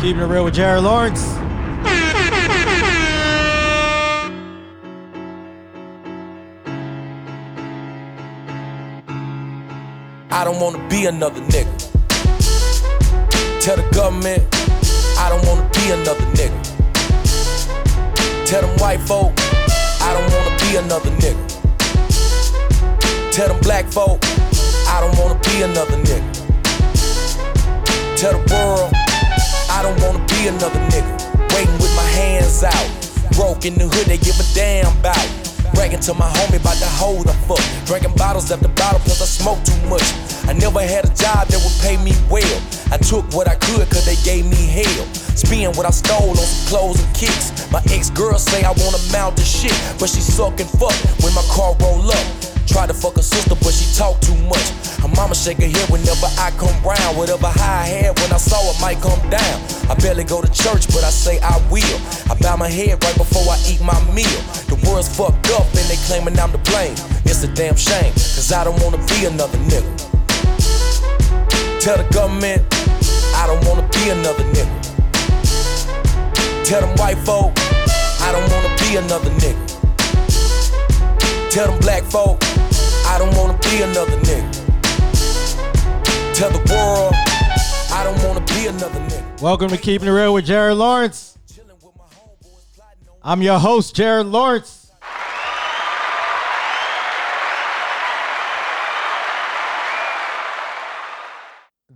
Keeping it real with Jared Lawrence. I don't wanna be another nigga. Tell the government, I don't wanna be another nigga. Tell them white folk, I don't wanna be another nigga. Tell them black folk, I don't wanna be another nigga. Tell the world, I don't wanna be another nigga. Waiting with my hands out. Broke in the hood, they give a damn about. Bragging to my homie about the hoe the fuck. Drinking bottles after bottle cause I smoke too much. I never had a job that would pay me well. I took what I could cause they gave me hell. Spend what I stole on some clothes and kicks. My ex girl say I wanna mount the shit, but she suck and fuck when my car roll up. Try to fuck her sister, but she talk too much. Her mama shake her head whenever I come round. Whatever high I had when I saw it might come down. I barely go to church, but I say I will. I bow my head right before I eat my meal. The world's fucked up and they claiming I'm to blame. It's a damn shame, cause I don't wanna be another nigga. Tell the government, I don't wanna be another nigga. Tell them white folk, I don't wanna be another nigga. Tell them black folk, I don't wanna be another nigga. Tell the world, I don't wanna be another nigga. Welcome to Keeping It Real with Jared Lawrence. I'm your host, Jared Lawrence.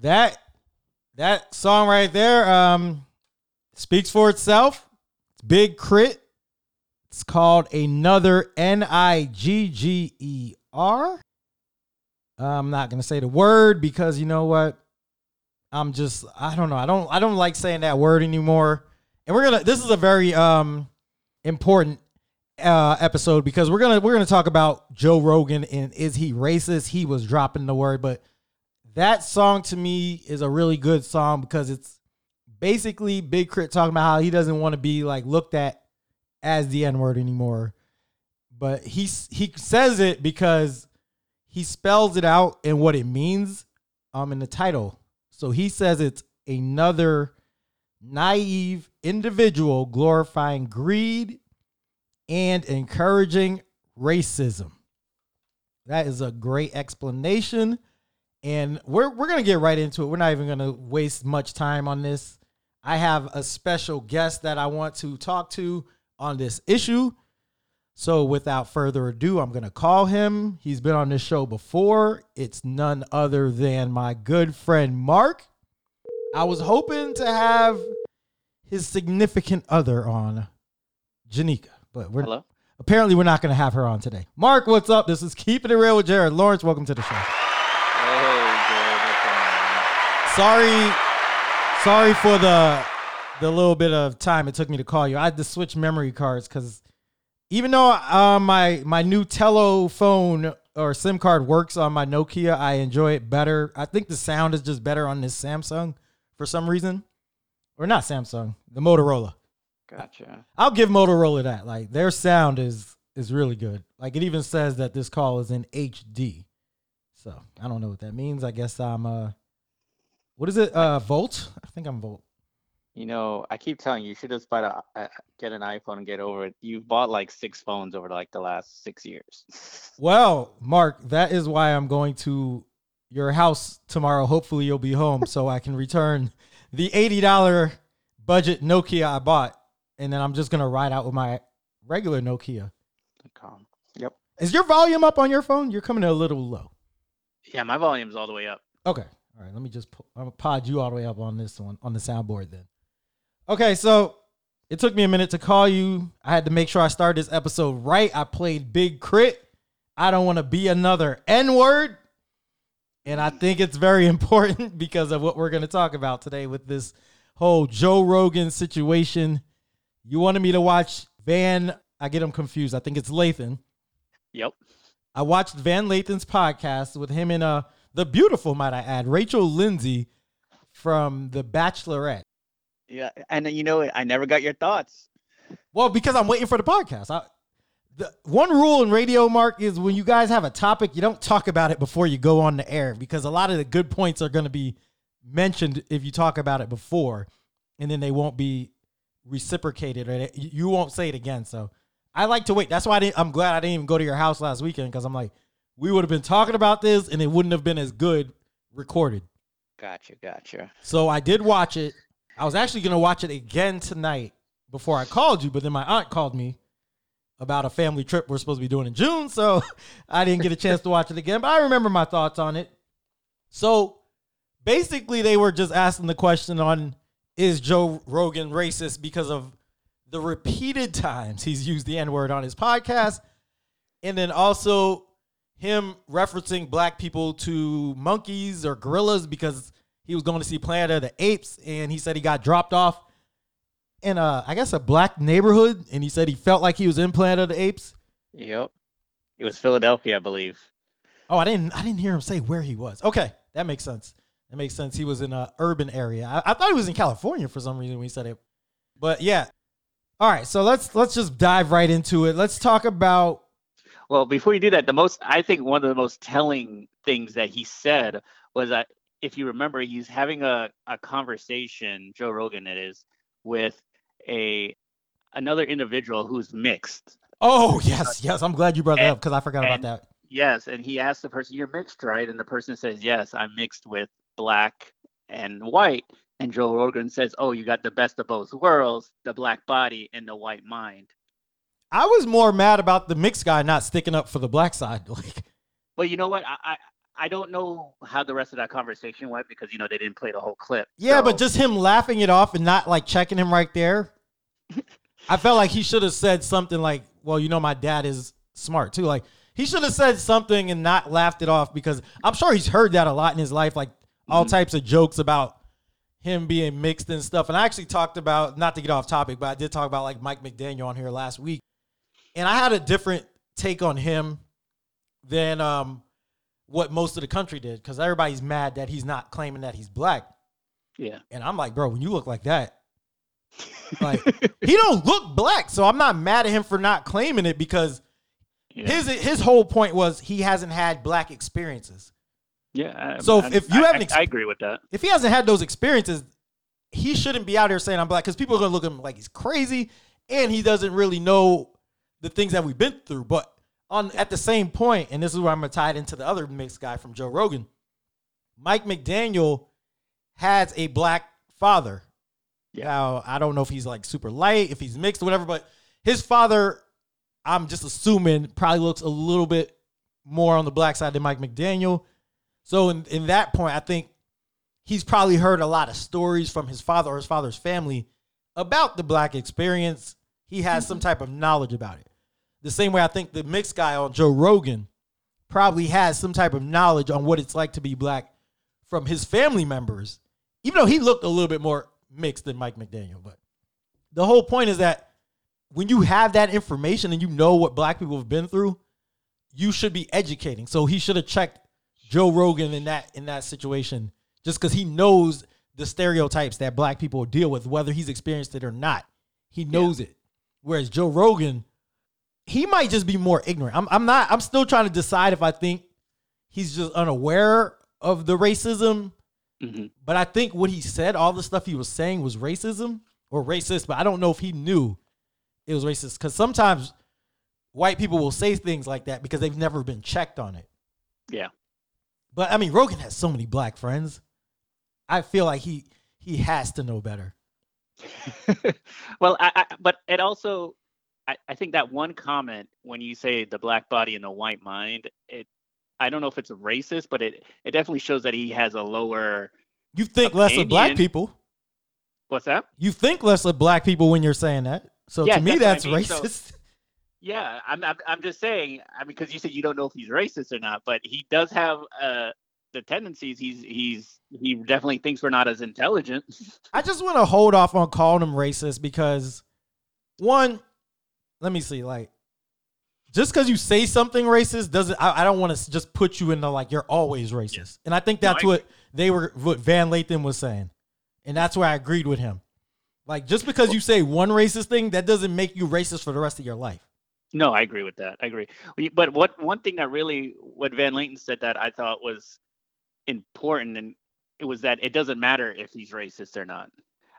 That that song right there um speaks for itself. It's Big Crit. It's called Another N I G G E R. I'm not gonna say the word because you know what? I'm just I don't know. I don't I don't like saying that word anymore. And we're gonna this is a very um important uh episode because we're gonna we're gonna talk about Joe Rogan and is he racist? He was dropping the word, but that song to me is a really good song because it's basically Big K.R.I.T. talking about how he doesn't want to be like looked at as the N word anymore. But he he says it because he spells it out and what it means um in the title. So he says it's another naive individual glorifying greed and encouraging racism. That is a great explanation. And we're we're gonna get right into it. We're not even gonna waste much time on this. I have a special guest that I want to talk to on this issue. So without further ado, I'm gonna call him. He's been on this show before. It's none other than my good friend Mark. I was hoping to have his significant other on, Janika, but we're Hello. apparently we're not gonna have her on today. Mark, what's up? This is Keeping It Real with Jared Lawrence. Welcome to the show. Hey, Jared, sorry sorry for the the little bit of time it took me to call you i had to switch memory cards because even though uh, my my new tello phone or sim card works on my nokia i enjoy it better. I think the sound is just better on this samsung for some reason. Or not samsung the motorola. Gotcha. i'll give motorola that. Like their sound is is really good. Like it even says that this call is in hd so i don't know what that means. I guess i'm uh what is it? Uh volt? I think i'm volt You know, I keep telling you, you should just buy a, uh, get an iPhone and get over it. You've bought like six phones over like the last six years. well mark that is why i'm going to your house tomorrow hopefully you'll be home so i can return the $80 budget nokia i bought and then i'm just gonna ride out with my regular nokia Com. Yep. is your volume up on your phone you're coming in a little low Yeah, my volume's all the way up. Okay. All right. Let me just pu- I'm gonna pod you all the way up on this one on the soundboard then. Okay, so it took me a minute to call you. I had to make sure I started this episode right. I played Big Crit. I don't want to be another N word. And I think it's very important because of what we're going to talk about today with this whole Joe Rogan situation. You wanted me to watch Van, I get him confused. I think it's Lathan. Yep. I watched Van Lathan's podcast with him and uh the beautiful, might I add, Rachel Lindsay from The Bachelorette. Yeah, and you know, I never got your thoughts. Well, because I'm waiting for the podcast. I, the one rule in radio, Mark, is when you guys have a topic, you don't talk about it before you go on the air because a lot of the good points are going to be mentioned if you talk about it before. and then they won't be reciprocated or you won't say it again. So I like to wait. That's why I didn't, I'm glad I didn't even go to your house last weekend because I'm like, we would have been talking about this and it wouldn't have been as good recorded. Gotcha, gotcha. So I did watch it. I was actually gonna watch it again tonight before I called you, but then my aunt called me about a family trip we're supposed to be doing in June, so I didn't get a chance to watch it again. But I remember my thoughts on it. So basically, they were just asking the question on is Joe Rogan racist because of the repeated times he's used the N word on his podcast, and then also him referencing black people to monkeys or gorillas because he was going to see Planet of the Apes and he said he got dropped off in a I guess a black neighborhood and he said he felt like he was in Planet of the Apes. Yep. It was Philadelphia, I believe. Oh, I didn't I didn't hear him say where he was. Okay, that makes sense. That makes sense. He was in a urban area. I, I thought he was in California for some reason when he said it. But yeah. All right, so let's let's just dive right into it. Let's talk about Well, before you do that, the most I think one of the most telling things that he said was that if you remember, he's having a, a conversation, Joe Rogan it is, with a another individual who's mixed. Oh yes, yes. I'm glad you brought that up because I forgot about that. Yes, and he asks the person, "You're mixed, right?" And the person says, "Yes, I'm mixed with black and white." And Joe Rogan says, "Oh, you got the best of both worlds: the black body and the white mind." I was more mad about the mixed guy not sticking up for the black side. Like Well, you know what? I, I I don't know how the rest of that conversation went because you know they didn't play the whole clip. Yeah, but just him laughing it off and not like checking him right there. I felt like he should have said something like, "Well, you know, my dad is smart too." Like he should have said something and not laughed it off because I'm sure he's heard that a lot in his life, like all Mhm. types of jokes about him being mixed and stuff. And I actually talked about not to get off topic, but I did talk about like Mike McDaniel on here last week, and I had a different take on him than um what most of the country did because everybody's mad that he's not claiming that he's black. yeah, And I'm like, bro, when you look like that, like he don't look black. So I'm not mad at him for not claiming it because yeah, his his whole point was he hasn't had black experiences. yeah. I- So if- I- if you I- haven't I, ex- I agree with that. If he hasn't had those experiences, he shouldn't be out here saying I'm black because people are gonna look at him like he's crazy and he doesn't really know the things that we've been through. But on at the same point, and this is where I'm gonna tie it into the other mixed guy from Joe Rogan, Mike McDaniel has a black father. Yeah. Now I don't know if he's like super light, if he's mixed or whatever, but his father, I'm just assuming, probably looks a little bit more on the black side than Mike McDaniel. So in, in that point, I think he's probably heard a lot of stories from his father or his father's family about the black experience. He has some type of knowledge about it. The same way I think the mixed guy on Joe Rogan probably has some type of knowledge on what it's like to be black from his family members, even though he looked a little bit more mixed than Mike McDaniel. But the whole point is that when you have that information and you know what black people have been through, you should be educating. So he should have checked Joe Rogan in that in that situation just because he knows the stereotypes that black people deal with, whether he's experienced it or not. He knows it. Whereas Joe Rogan, he might just be more ignorant. I'm, I'm not, I'm still trying to decide if I think he's just unaware of the racism. Mhm. But I think what he said, all the stuff he was saying was racism or racist, but I don't know if he knew it was racist. Because sometimes white people will say things like that because they've never been checked on it. Yeah. But I mean, Rogan has so many black friends. I feel like he he has to know better. well, I, I, but it also, I, I think that one comment when you say the black body and the white mind, it, I don't know if it's racist, but it, it definitely shows that he has a lower. You think less of black people. What's that? You think less of black people when you're saying that. So Yeah, to me, that's that's I mean. So- racist. Yeah, I'm, I'm, I'm just saying. I mean, because you said you don't know if he's racist or not, but he does have uh, the tendencies. He's, he's, he definitely thinks we're not as intelligent. I just want to hold off on calling him racist because one, let me see, like just because you say something racist doesn't I, I don't want to just put you into like you're always racist. And I think No, that's I what they were what Van Lathan was saying. And that's where I agreed with him. Like just because you say one racist thing, that doesn't make you racist for the rest of your life. No, I agree with that. I agree. But what one thing that really what Van Lathan said that I thought was important and it was that it doesn't matter if he's racist or not.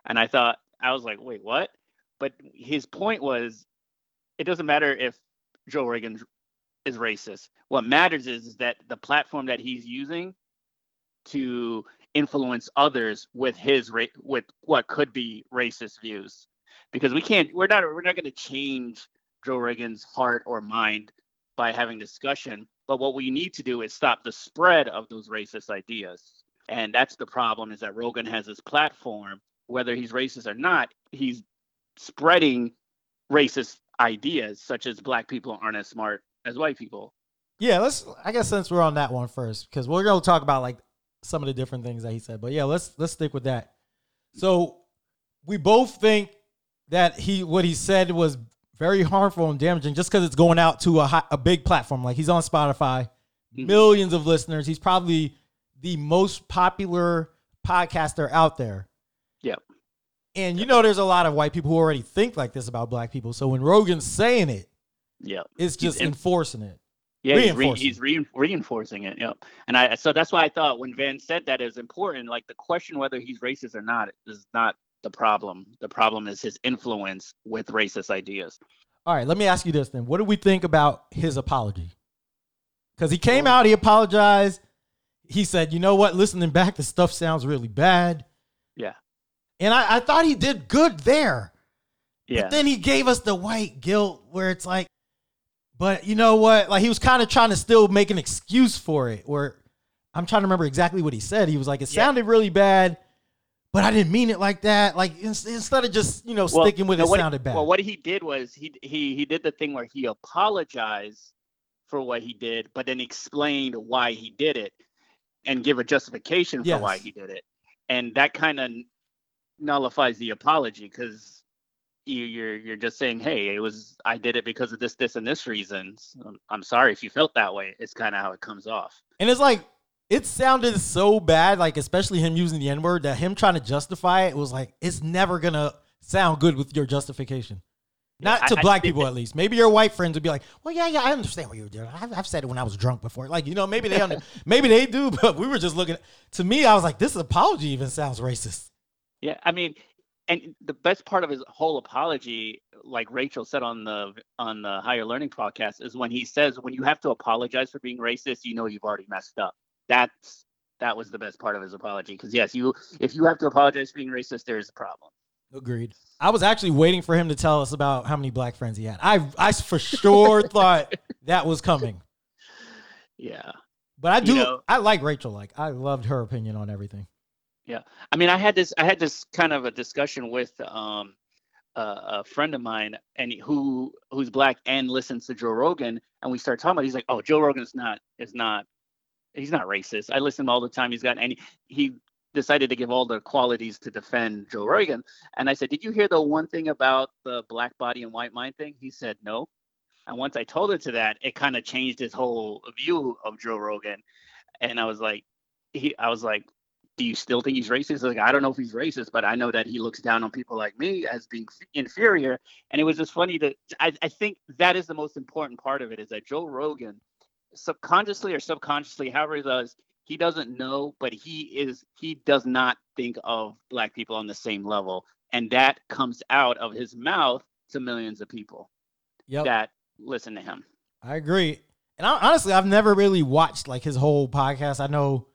And I thought I was like, wait, what? But his point was, it doesn't matter if Joe Rogan is racist. What matters is, is that the platform that he's using to influence others with his ra- with what could be racist views. Because we can't we're not we're not going to change Joe Rogan's heart or mind by having discussion but what we need to do is stop the spread of those racist ideas. And that's the problem is that Rogan has his platform. Whether he's racist or not he's spreading racist ideas such as black people aren't as smart as white people Yeah, let's. I guess since we're on that one first, because we're gonna talk about like some of the different things that he said. But yeah, let's let's stick with that. So we both think that he what he said was very harmful and damaging, just because it's going out to a high, a big platform. Like he's on Spotify, Mhm. millions of listeners. He's probably the most popular podcaster out there. And you know, there's a lot of white people who already think like this about black people. So when Rogan's saying it, yeah it's just in- enforcing it. Yeah, he's, re- Reinforcing. he's re- reinforcing it. Yep. And I so that's why I thought when Van said that is important. Like the question whether he's racist or not is not the problem. The problem is his influence with racist ideas. All right, let me ask you this then. What do we think about his apology? Because he came Sure. out, he apologized. He said, you know what? Listening back, the stuff sounds really bad. And I, I thought he did good there. Yeah. But then he gave us the white guilt where it's like, but you know what? Like he was kind of trying to still make an excuse for it. Where I'm trying to remember exactly what he said. He was like, it Yeah. sounded really bad, but I didn't mean it like that. Like ins- instead of just, you know, sticking with no, it sounded bad. Well, what he did was he he he did the thing where he apologized for what he did, but then explained why he did it and give a justification for why he did it. And that kind of nullifies the apology because you, you're you're just saying, hey, it was I did it because of this, this, and this reasons. I'm, um, I'm sorry if you felt that way. It's kind of how it comes off. And it's like it sounded so bad, like especially him using the N word, that him trying to justify it was like it's never gonna sound good with your justification. Not I- to I black think people, that- at least. Maybe your white friends would be like, "Well, yeah, yeah, I understand what you were doing. I've, I've said it when I was drunk before." Like, you know, maybe they, under, maybe they do, but we were just looking. To me, I was like, "This apology even sounds racist." Yeah, I mean, and the best part of his whole apology, like Rachel said on the on the Higher Learning podcast, is when he says when you have to apologize for being racist, you know you've already messed up. That's that was the best part of his apology because yes, you if you have to apologize for being racist, there's a problem. Agreed. I was actually waiting for him to tell us about how many black friends he had. I, I for sure thought that was coming. Yeah, But I You do. know- I like Rachel. Like, I loved her opinion on everything. I mean, I had this I had this kind of a discussion with um a, a friend of mine and who who's black and listens to Joe Rogan, and we started talking about. He's like, "Oh, Joe Rogan's not is not he's not racist. I listen to him all the time. He's got he, he decided to give all the qualities to defend Joe Rogan. And I said, "Did you hear the one thing about the black body and white mind thing?" He said, "No." And once I told it to that, it kind of changed his whole view of Joe Rogan. And I was like, he, I was like, do you still think he's racist? Like, I don't know if he's racist, but I know that he looks down on people like me as being inferior. And it was just funny that I, I think that is the most important part of it is that Joe Rogan, subconsciously or subconsciously, however he does, he doesn't know, but he is, he does not think of black people on the same level. And that comes out of his mouth to millions of people Yep. that listen to him. I agree. And I, honestly, I've never really watched like his whole podcast. I know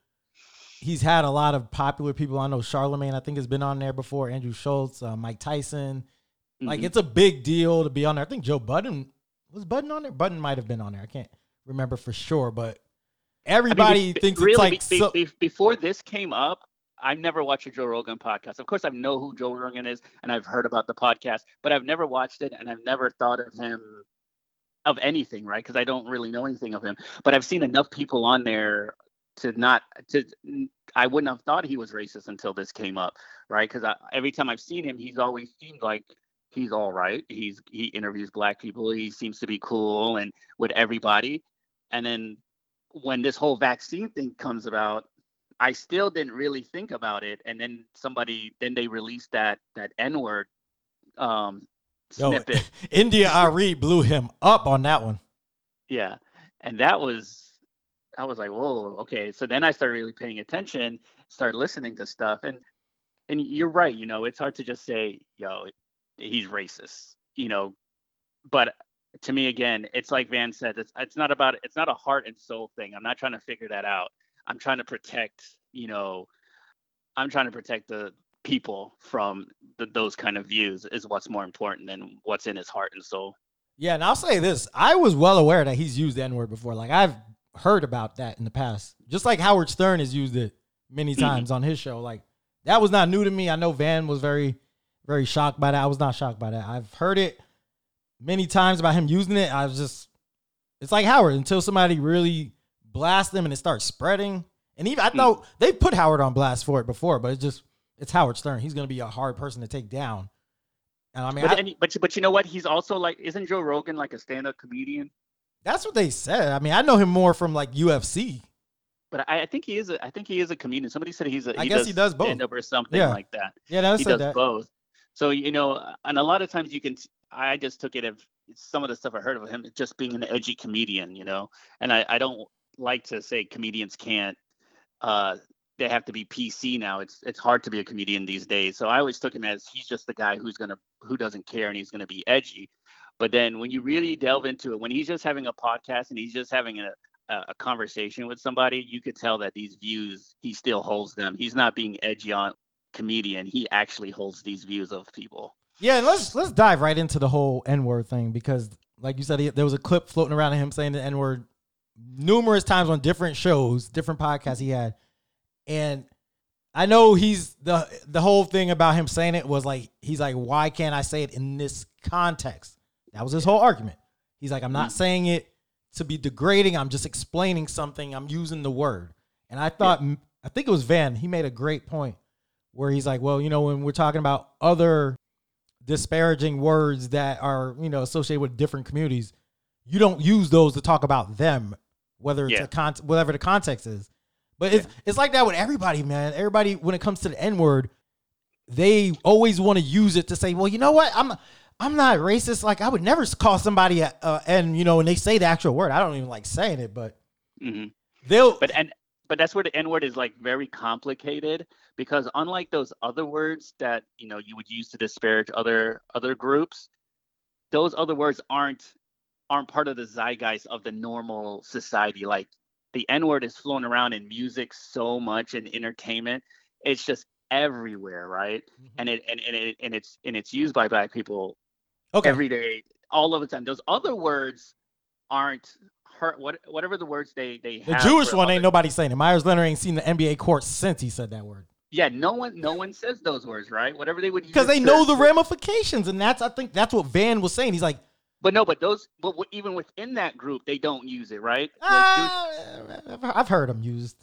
he's had a lot of popular people. I know Charlemagne, I think, has been on there before. Andrew Schulz, uh, Mike Tyson. Like Mhm. it's a big deal to be on there. I think Joe Budden was Budden on there. Budden might have been on there. I can't remember for sure, but I mean, everybody thinks really, it's like be- so, be- before this came up, I've never watched a Joe Rogan podcast. Of course, I know who Joe Rogan is, and I've heard about the podcast, but I've never watched it, and I've never thought of him of anything, right? Because I don't really know anything of him. But I've seen enough people on there to not to. I wouldn't have thought he was racist until this came up, right? Because every time I've seen him, he's always seemed like he's all right. He's he interviews black people. He seems to be cool and with everybody. And then when this whole vaccine thing comes about, I still didn't really think about it. And then somebody, then they released that that N word um, snippet. India Arie blew him up on that one. yeah, and that was, I was like, whoa, okay. So then I started really paying attention, started listening to stuff, and and you're right. You know, it's hard to just say, "Yo, he's racist." You know, but to me, again, it's like Van said. It's it's not about it's not a heart and soul thing. I'm not trying to figure that out. I'm trying to protect. You know, I'm trying to protect the people from the, those kind of views is what's more important than what's in his heart and soul. Yeah, and I'll say this: I was well aware that he's used the N word before. Like I've heard about that in the past, just like Howard Stern has used it many Mm-hmm. times on his show. Like that was not new to me. I know Van was very, very shocked by that. I was not shocked by that. I've heard it many times about him using it. I was just, it's like Howard until somebody really blasts him and it starts spreading. And even I know they put Howard on blast for it before, but it's just it's Howard Stern. He's going to be a hard person to take down. And I mean, But, I- and, but but you know what? He's also like, isn't Joe Rogan like a stand-up comedian? That's what they said. I mean, I know him more from like UFC. But I, I think he is a I think he is a comedian. Somebody said he's a I guess he does both. stand-up or something Yeah. like that. Yeah, that's he does that. both. So you know, and a lot of times you can. I just took it of some of the stuff I heard of him just being an edgy comedian, you know. And I, I don't like to say comedians can't. Uh, they have to be PC now. It's it's hard to be a comedian these days. So I always took him as he's just the guy who's gonna who doesn't care and he's gonna be edgy. But then when you really delve into it, when he's just having a podcast and he's just having a a conversation with somebody, you could tell that these views he still holds them. He's not being edgy on comedian. He actually holds these views of people. Yeah, and let's let's dive right into the whole N word thing because, like you said, he, there was a clip floating around of him saying the N word numerous times on different shows, different podcasts he had, and I know he's the the whole thing about him saying it was like he's like, why can't I say it in this context? That was his whole argument. He's like, I'm not mm. saying it to be degrading. I'm just explaining something. I'm using the word, and I thought I think it was Van. He made a great point where he's like, well, you know, when we're talking about other disparaging words that are you know associated with different communities you don't use those to talk about them whether it's Yeah. a con whatever the context is but it's it's like that with everybody man everybody when it comes to the n word they always want to use it to say well you know what i'm i'm not racist like i would never call somebody a, uh, and you know when they say the actual word i don't even like saying it but hmm they'll But and but that's where the N word is like very complicated because unlike those other words that you know you would use to disparage other other groups, those other words aren't aren't part of the zeitgeist of the normal society. Like the N word is flown around in music so much and entertainment. It's just everywhere, right? And it and, and it and it's and it's used by black people okay every day, all of the time. Those other words aren't hurt. What whatever the words they they the jewish one ain't nobody saying it meyers leonard ain't seen the nba court since he said that word Yeah, no one no one says those words, right? Whatever they would use because they know the ramifications and that's i think that's what van was saying he's like But no, but those but even within that group, they don't use it, right? Like, Uh, I've- I've heard them used.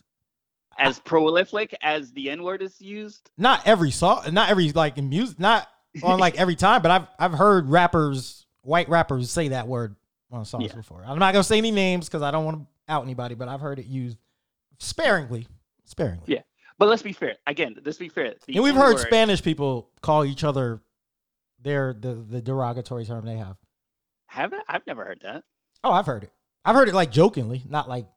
as prolific as the N word is used. Not every song, not every like in music, not on like every time, but I've I've heard rappers, white rappers, say that word on songs Yeah. before. I'm not gonna say any names because I don't want to out anybody, but I've heard it used sparingly, sparingly. Yeah. But let's be fair. Again, let's be fair. The and we've heard N-word- Spanish people call each other their the the derogatory term they have. Have I? I've never heard that. Oh, I've heard it. I've heard it like jokingly, not like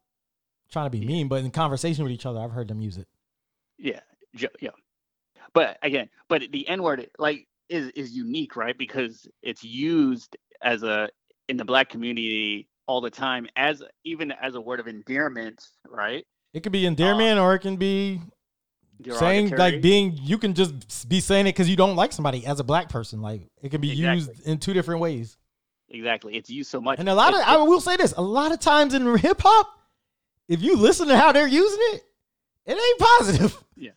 trying to be mean, but in conversation with each other, I've heard them use it. Yeah, jo- yeah. But again, but the N word like is is unique, right? Because it's used as a in the black community all the time as even as a word of endearment, right? It could be endearment um, or it can be saying like being you can just be saying it because you don't like somebody as a black person. Like it can be Exactly. used in two different ways. exactly. It's used so much. And a lot of I will say this: a lot of times in hip hop, if you listen to how they're using it, it ain't positive. Yeah.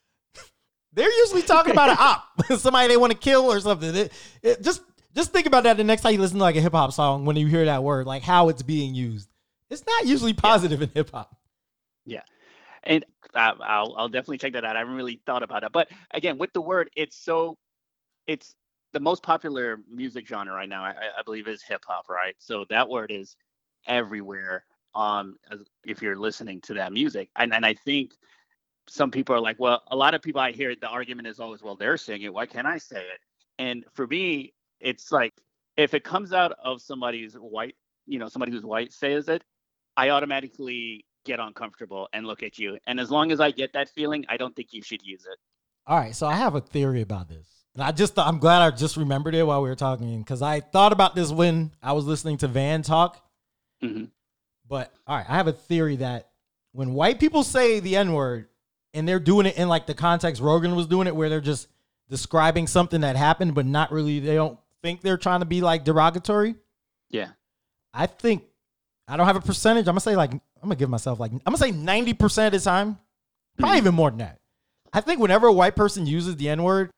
They're usually talking about an op, somebody they want to kill or something. It, it- just just think about that the next time you listen to like a hip hop song when you hear that word, like how it's being used. It's not usually positive in hip hop. Yeah, and uh, I'll I'll definitely check that out. I haven't really thought about it, but again, with the word, it's so it's the most popular music genre right now. I, I- I believe is hip hop, right? So that word is everywhere. Um, if you're listening to that music, and and I think some people are like, well, a lot of people I hear the argument is always, well, they're saying it. Why can't I say it? And for me, it's like if it comes out of somebody's white, you know, somebody who's white says it, I automatically get uncomfortable and look at you. And as long as I get that feeling, I don't think you should use it. All right, so I have a theory about this. And I just I'm glad I just remembered it while we were talking because I thought about this when I was listening to Van talk. Mhm. But all right, I have a theory that when white people say the N word and they're doing it in like the context Rogan was doing it, where they're just describing something that happened, but not really, they don't think they're trying to be like derogatory. Yeah. I think I don't have a percentage. I'm gonna say like I'm gonna give myself like I'm gonna say 90% of the time, probably even more than that. I think whenever a white person uses the N word,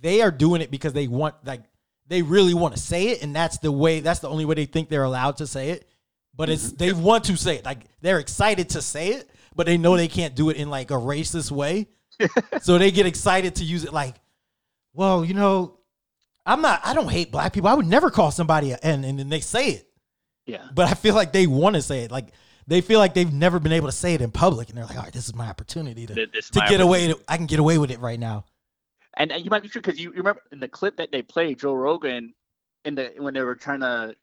they are doing it because they want like they really want to say it, and that's the way. That's the only way they think they're allowed to say it. But it's mm-hmm. they want to say it. Like they're excited to say it, but they know they can't do it in like a racist way. so they get excited to use it like, well, you know, I'm not. I don't hate black people. I would never call somebody a N, and then they say it Yeah. but I feel like they want to say it. Like they feel like they've never been able to say it in public, and they're like, "All right, this is my opportunity to, this to get away. To, I can get away with it right now." and, and you might be true because you, you remember in the clip that they played Joe Rogan in the when they were trying to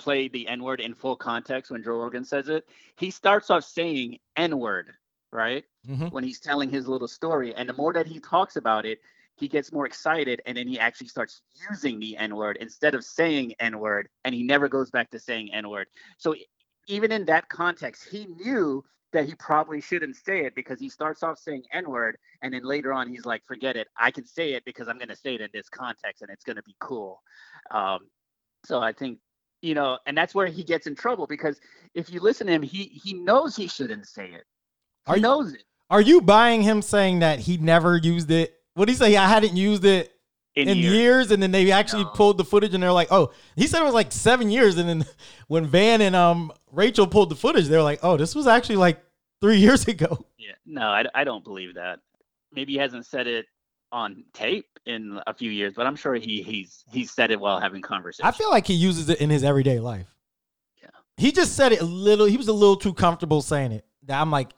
play the N word in full context when Joe Rogan says it, he starts off saying N word, right? Mhm. When he's telling his little story, and the more that he talks about it, he gets more excited, and then he actually starts using the N word instead of saying N word, and he never goes back to saying N word. So even in that context, he knew that he probably shouldn't say it because he starts off saying N word, and then later on he's like, forget it, I can say it because I'm going to say it in this context, and it's going to be cool. Um, so I think you know, and that's where he gets in trouble because if you listen to him, he he knows he shouldn't say it. He Are you- knows it Are you buying him saying that he never used it? What did he say? I hadn't used it in, in years. years, and then they actually No. pulled the footage, and they're like, "Oh," he said it was like seven years, and then when Van and um Rachel pulled the footage, they were like, "Oh, this was actually like three years ago." Yeah, no, I, I don't believe that. Maybe he hasn't said it on tape in a few years, but I'm sure he he's he's said it while having conversations. I feel like he uses it in his everyday life. Yeah. He just said it a little. He was a little too comfortable saying it. That I'm like,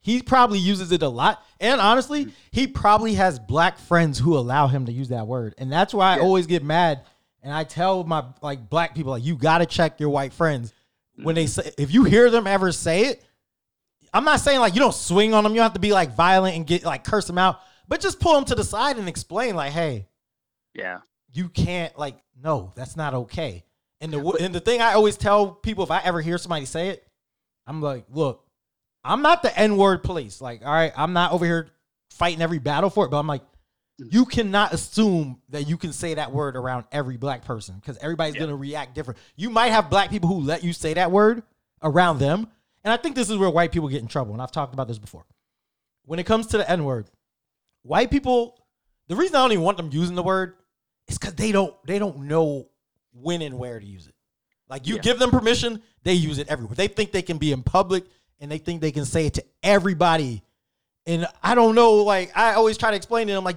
he probably uses it a lot. And honestly, Mm-hmm. he probably has black friends who allow him to use that word. And that's why I Yeah. always get mad. And I tell my like black people, like, you gotta check your white friends when they Mm-hmm. say if you hear them ever say it. I'm not saying like you don't swing on them. You don't have to be like violent and get like curse them out, but just pull them to the side and explain like, hey, yeah, you can't like no that's not okay. And the and the thing i always tell people if i ever hear somebody say it i'm like look i'm not the n-word police. Like all right i'm not over here fighting every battle for it but i'm like mm. you cannot assume that you can say that word around every black person because everybody's Yeah. going to react different. You might have black people who let you say that word around them and i think this is where white people get in trouble and i've talked about this before. When it comes to the n-word white people the reason i don't even want them using the word is because they don't they don't know when and where to use it. Like you Yeah. give them permission, they use it everywhere. They think they can be in public and they think they can say it to everybody. And I don't know, like I always try to explain to them, like,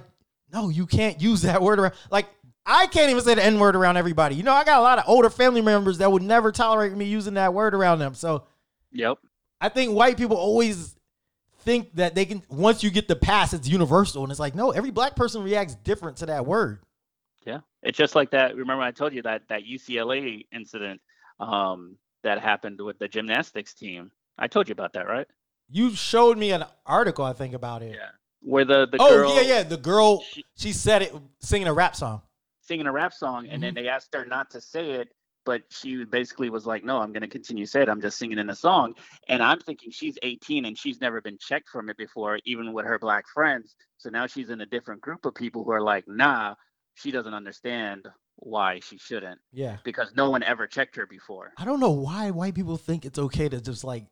no, you can't use that word around. Like I can't even say the N word around everybody. You know, I got a lot of older family members that would never tolerate me using that word around them. So yep, I think white people always think that they can once you get the pass, it's universal. And it's like, no, every black person reacts different to that word. yeah. It's just like that. Remember, I told you that that UCLA incident um, that happened with the gymnastics team. I told you about that, right? You showed me an article, I think, about it. Yeah. Where the the oh girl yeah, yeah. The girl she- she said it singing a rap song. singing a rap song, and Mm-hmm. then they asked her not to say it, but she basically was like, "No, I'm going to continue to say it. I'm just singing in a song." And I'm thinking she's 18 and she's never been checked from it before, even with her black friends. So now she's in a different group of people who are like, "Nah, she doesn't understand why she shouldn't Yeah. because no one ever checked her before." I don't know why white people think it's okay to just like,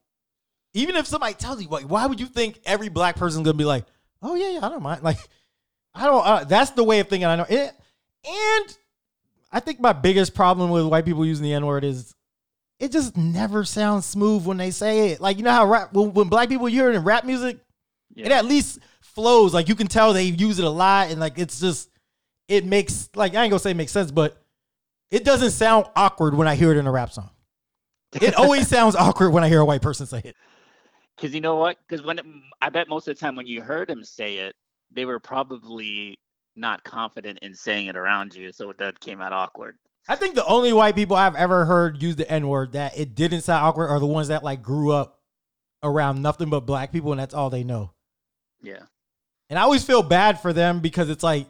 even if somebody tells you, like, why would you think every black person's gonna be like, oh yeah, yeah, I don't mind. Like, I don't. Uh, that's the way of thinking. I know it, and I think my biggest problem with white people using the N word is it just never sounds smooth when they say it. Like you know how rap when, when black people hear it in rap music, it at least flows. Like you can tell they use it a lot, and like it's just it makes like I ain't gonna say it makes sense, but it doesn't sound awkward when I hear it in a rap song. It always sounds awkward when I hear a white person say it. Because you know what? Because when it, I bet most of the time when you heard him say it, they were probably not confident in saying it around you, so it that came out awkward. I think the only white people I've ever heard use the N word that it didn't sound awkward are the ones that like grew up around nothing but black people, and that's all they know. Yeah. And I always feel bad for them because it's like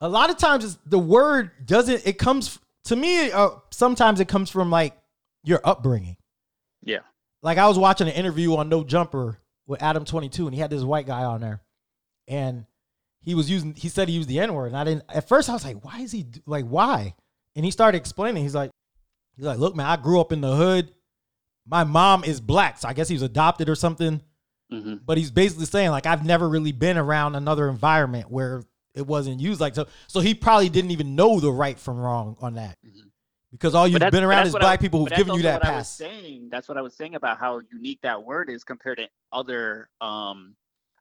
a lot of times it's, the word doesn't it comes to me uh, sometimes it comes from like your upbringing. Yeah. Like I was watching an interview on No Jumper with Adam 22 and he had this white guy on there. And he was using he said he used the N-word and I didn't at first I was like why is he like why? And he started explaining he's like he's like look man I grew up in the hood. My mom is black, so I guess he was adopted or something hmm but he's basically saying like I've never really been around another environment where it wasn't used like so. So he probably didn't even know the right from wrong on that Mhm. because all you've been around is what I black people who've given you that what I was pass. saying. That's what I was saying about how unique that word is compared to other um,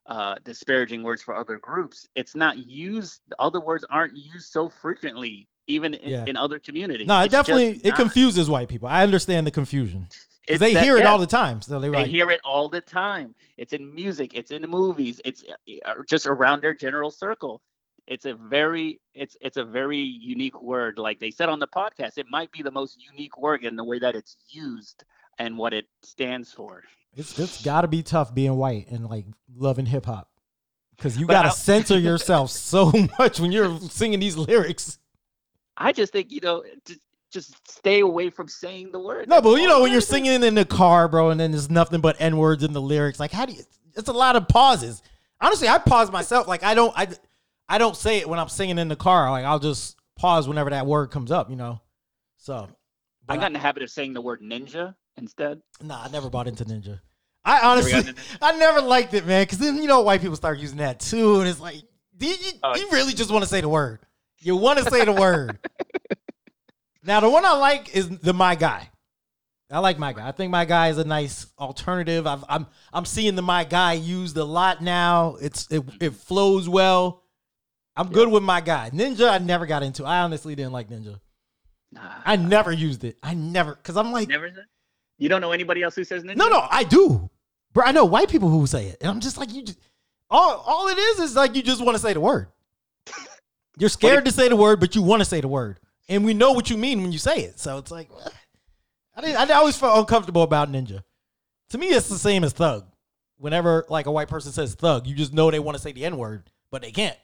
uh, disparaging words for other groups. It's not used. Other words aren't used so frequently, even in, Yeah. in other communities. No, it It's definitely it confuses white people. I understand the confusion they that- hear it yeah, all the time. So they They like, hear it all the time. It's in music. It's in the movies. It's uh, just around their general circle. It's a very it's it's a very unique word. Like they said on the podcast, it might be the most unique word in the way that it's used and what it stands for. It's it's got to be tough being white and like loving hip hop because you got to censor yourself so much when you're singing these lyrics. I just think you know just just stay away from saying the word. No, but you know when you're singing in the car, bro, and then there's nothing but n words in the lyrics. Like, how do you? It's a lot of pauses. Honestly, I pause myself. Like, I don't, I, I don't say it when I'm singing in the car. Like, I'll just pause whenever that word comes up. You know. So, I got in the habit of saying the word ninja instead. Nah, I never bought into ninja. I honestly, I never liked it, man. Because then you know white people start using that too, and it's like, do you, Oh, you really just want to say the word? You want to say the word. Now, the one I like is the my guy. I like my guy. I think my guy is a nice alternative. I've, I'm I'm seeing the my guy used a lot now. It's it, it flows well. I'm good with my guy. Ninja, I never got into. I honestly didn't like Ninja. Nah, I never used it. I never because I'm like, never said. You don't know anybody else who says ninja? no, no, I do, bro. I know white people who say it, and I'm just like, you just all all it is is like you just want to say the word. You're scared to say the word, but you want to say the word, and we know what you mean when you say it. So it's like, I didn't. I always felt uncomfortable about ninja. To me, it's the same as thug. Whenever like a white person says thug, you just know they want to say the n word, but they can't,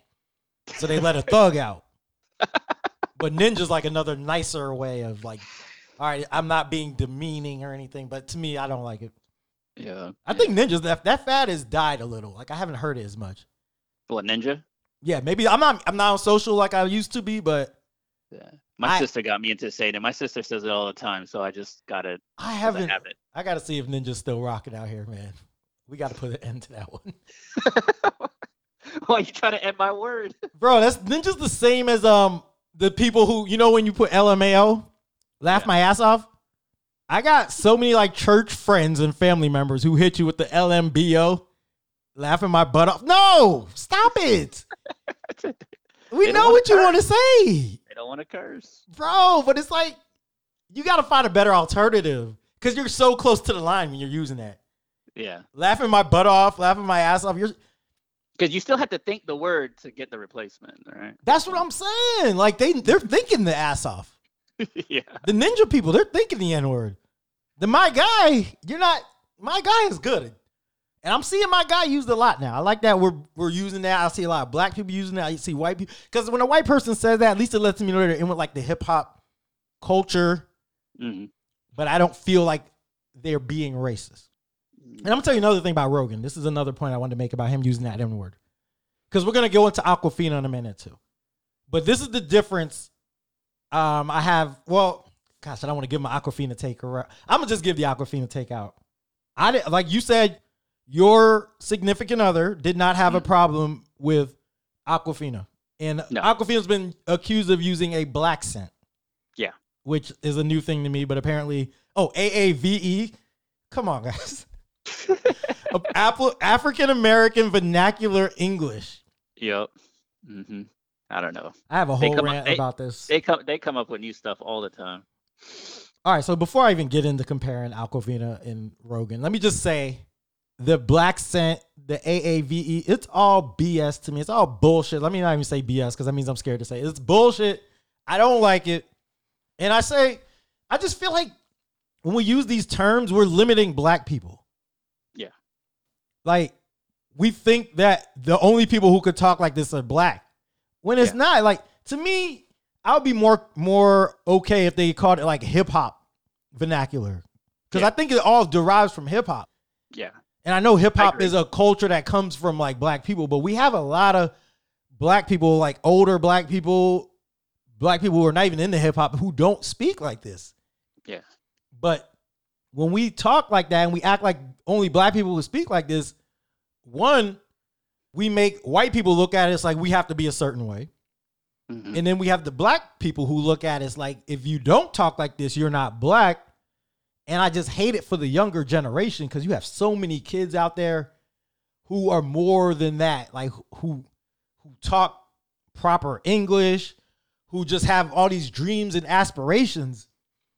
so they let a thug out. But ninja's like another nicer way of like, all right, I'm not being demeaning or anything, but to me, I don't like it. Yeah. I think ninjas that that fad has died a little. Like I haven't heard it as much. What ninja? Yeah, maybe I'm not I'm not on social like I used to be, but Yeah. My I- sister got me into saying it. My sister says it all the time, so I just got it. I I haven't. have it. I got to see if ninja's still rocking out here, man. We got to put an end to that one, Why you trying to end my word? bro. That's ninja's the same as um the people who you know when you put LMAO, laugh Yeah. my ass off. I got so many like church friends and family members who hit you with the LMBO, laughing my butt off. No, stop it. We know what you want to say. They don't want to curse. bro. But it's like you got to find a better alternative because you're so close to the line when you're using that. Yeah. Laughing my butt off, laughing my ass off. You're Because you still have to think the word to get the replacement, right? that's what I'm saying. Like they they're thinking the ass off. yeah. The ninja people, they're thinking the n word. The my guy, you're not. My guy is good. And I'm seeing my guy used a lot now. I like that we're we're using that. I see a lot of black people using that. I see white people because when a white person says that, at least it lets me know they're in with like the hip hop culture. hmm but I don't feel like they're being racist. And I'm gonna tell you another thing about Rogan. This is another point I wanted to make about him using that N word. Because we're gonna go into Awkwafina in a minute too. But this is the difference. Um, I have well, gosh, I don't want to give my Awkwafina take. Or I'm gonna just give the Awkwafina take out. I did, like you said, your significant other did not have a problem with Awkwafina, and No. Awkwafina's been accused of using a blaccent Yeah. which is a new thing to me, but apparently, oh, AAVE. Come on, guys. Apple African American Vernacular English. Yep. hmm I don't know. I have a whole come up- rant they- about this. They come. They come up with new stuff all the time. All right, so before I even get into comparing Awkwafina and Rogan, let me just say the blaccent, the AAVE, it's all BS to me. It's all bullshit. Let me not even say BS because that means I'm scared to say it. It's bullshit. I don't like it. And I say, I just feel like when we use these terms, we're limiting black people. Yeah. Like, we think that the only people who could talk like this are black. When it's Yeah. not. Like to me, I would be more more okay if they called it like hip hop vernacular. Because Yeah. I think it all derives from hip hop. Yeah. And I know hip hop is a culture that comes from like black people, but we have a lot of black people, like older black people, black people who are not even into hip hop who don't speak like this. Yeah. But when we talk like that and we act like only black people will speak like this, one, we make white people look at us like we have to be a certain way. Mhm. And then we have the black people who look at us like if you don't talk like this, you're not black. And I just hate it for the younger generation because you have so many kids out there who are more than that, like who who talk proper English, who just have all these dreams and aspirations,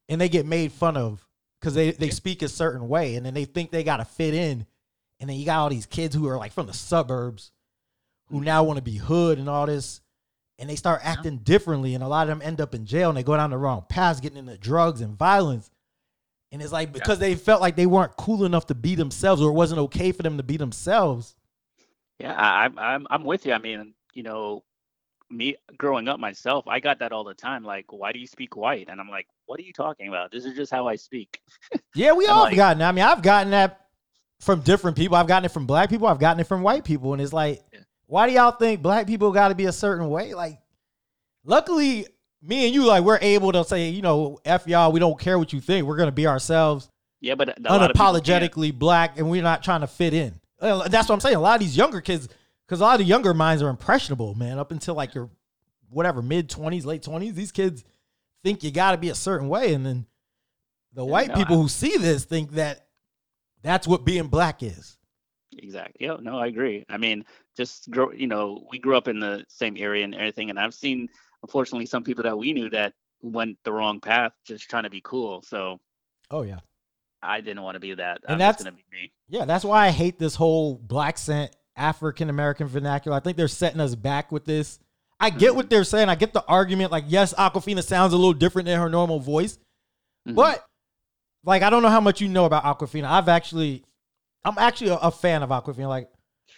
and they get made fun of because they, they speak a certain way and then they think they gotta fit in. And then you got all these kids who are like from the suburbs who now want to be hood and all this and they start acting differently and a lot of them end up in jail and they go down the wrong paths getting into drugs and violence and it's like because they felt like they weren't cool enough to be themselves or it wasn't okay for them to be themselves Yeah, I, I'm I'm I'm with you. I mean, you know, me growing up myself, I got that all the time. Like, why do you speak white? And I'm like, what are you talking about? This is just how I speak. yeah we all like- gotten i mean i've gotten that from different people i've gotten it from black people i've gotten it from white people and it's like Yeah. why do y'all think black people got to be a certain way like luckily me and you like we're able to say you know f y'all we don't care what you think we're gonna be ourselves Yeah, but a lot of people can't. unapologetically black and we're not trying to fit in. Uh, That's what I'm saying. A lot of these younger kids, because a lot of the younger minds are impressionable, man, up until like your whatever, mid 20s, late 20s. These kids think you got to be a certain way. And then the white no, people I- who see this think that that's what being black is. Exactly. Yeah, no, I agree. I mean, just grow. You know, we grew up in the same area and everything, and I've seen, unfortunately, some people that we knew that went the wrong path, just trying to be cool. So Oh, yeah. I didn't want to be that. And I'm that's- gonna be me. Yeah, that's why I hate this whole blaccent African American vernacular. I think they're setting us back with this. I get what they're saying. I get the argument. Like, yes, Awkwafina sounds a little different than her normal voice, Mhm. but like, I don't know how much you know about Awkwafina. I've actually, I'm actually a, a fan of Awkwafina. Like,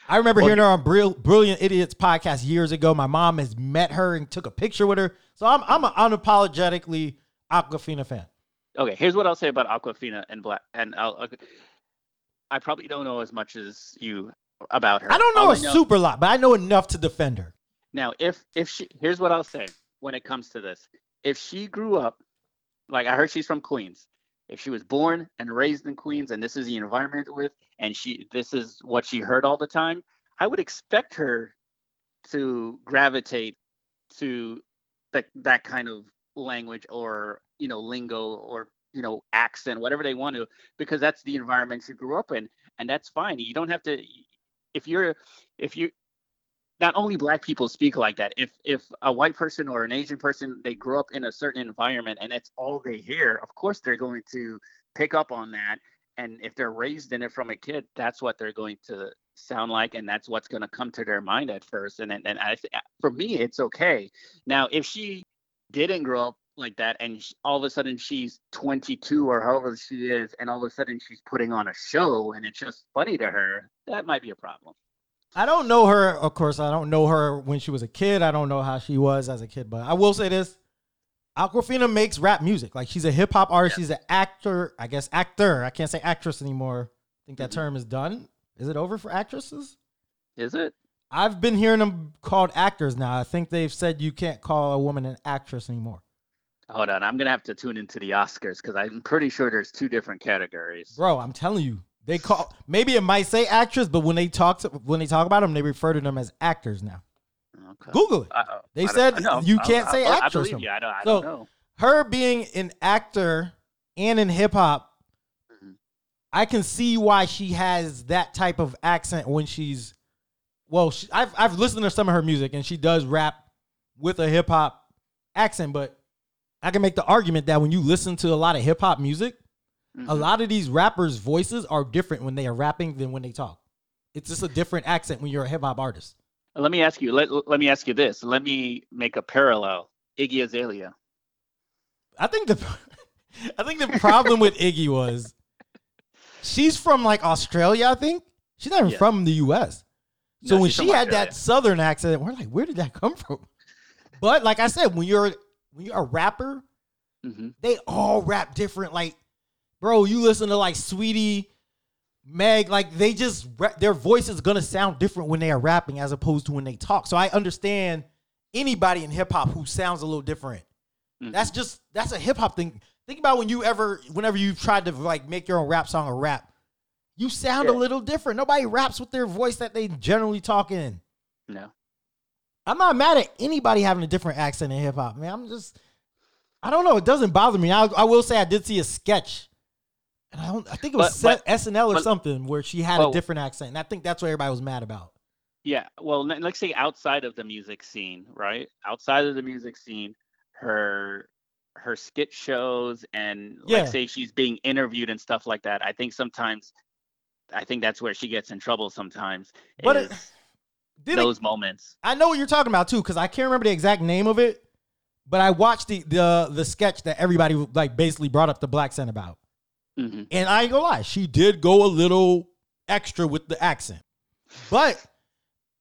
I remember Well, hearing her on Brill- Brilliant Idiots podcast years ago. My mom has met her and took a picture with her, so I'm I'm an unapologetically Awkwafina fan. Okay, here's what I'll say about Awkwafina and Black, and I'll. okay, I probably don't know as much as you about her. I don't know All a super lot, but I know enough to defend her. Now, if if she here's what I'll say when it comes to this. If she grew up like I heard she's from Queens. If she was born and raised in Queens and this is the environment with and she this is what she heard all the time, I would expect her to gravitate to that that kind of language or, you know, lingo or, you know, accent, whatever they want to because that's the environment she grew up in and that's fine. You don't have to if you're if you not only black people speak like that if if a white person or an asian person they grow up in a certain environment and that's all they hear of course they're going to pick up on that. And if they're raised in it from a kid that's what they're going to sound like and that's what's going to come to their mind at first. And and, and I, for me it's okay. Now if she didn't grow up like that and all of a sudden she's 22 or however she is and all of a sudden she's putting on a show and it's just funny to her that might be a problem I don't know her, of course. I don't know her when she was a kid. I don't know how she was as a kid, but I will say this. Awkwafina makes rap music. Like she's a hip hop artist. She's an actor, I guess actor. I can't say actress anymore. I think that Mhm. term is done. Is it over for actresses? is it I've been hearing them called actors now. I think they've said you can't call a woman an actress anymore. Hold on, I'm gonna have to tune into the Oscars because I'm pretty sure there's two different categories. Bro, I'm telling you. They call maybe it might say actress, but when they talk to when they talk about them, they refer to them as actors now. Okay. Google it. I- They I said no, you can't I- say actress I. I don't, I So- don't know. her being an actor and in hip hop, Mhm. I can see why she has that type of accent when she's. Well, she, I've I've listened to some of her music and she does rap with a hip hop accent, but I can make the argument that when you listen to a lot of hip hop music, a Mhm. lot of these rappers' voices are different when they are rapping than when they talk. It's just a different accent when you're a hip hop artist. Let me ask you. Let Let me ask you this. Let me make a parallel. Iggy Azalea. I think the I think the problem with Iggy was she's from like Australia, I think. She's not even Yeah. from the US. So No, when she had Australia. that southern accent, we're like, where did that come from? But like I said, when you're when you're a rapper, Mhm. they all rap different. Like, bro, you listen to like Saweetie, Meg, like they just their voice is gonna sound different when they are rapping as opposed to when they talk. So I understand anybody in hip hop who sounds a little different. Mhm. That's just that's a hip hop thing. Think about when you ever, whenever you've tried to like make your own rap song or rap, you sound a little different. Nobody raps with their voice that they generally talk in. no. I'm not mad at anybody having a different accent in hip hop, man. I'm just, I don't know. It doesn't bother me. I, I will say I did see a sketch, and I don't. I think it was But- set, SNL or but- something where she had a oh. different accent, and I think that's what everybody was mad about. Yeah, well, let- let's say outside of the music scene, right? Outside of the music scene, her her skit shows and Yeah. like say she's being interviewed and stuff like that. I think sometimes, I think that's where she gets in trouble sometimes. But it- is Did it- those moments. I know what you're talking about too, because I can't remember the exact name of it, but I watched the the the sketch that everybody like basically brought up the blaccent about. Hmm And I ain't gonna lie, she did go a little extra with the accent. But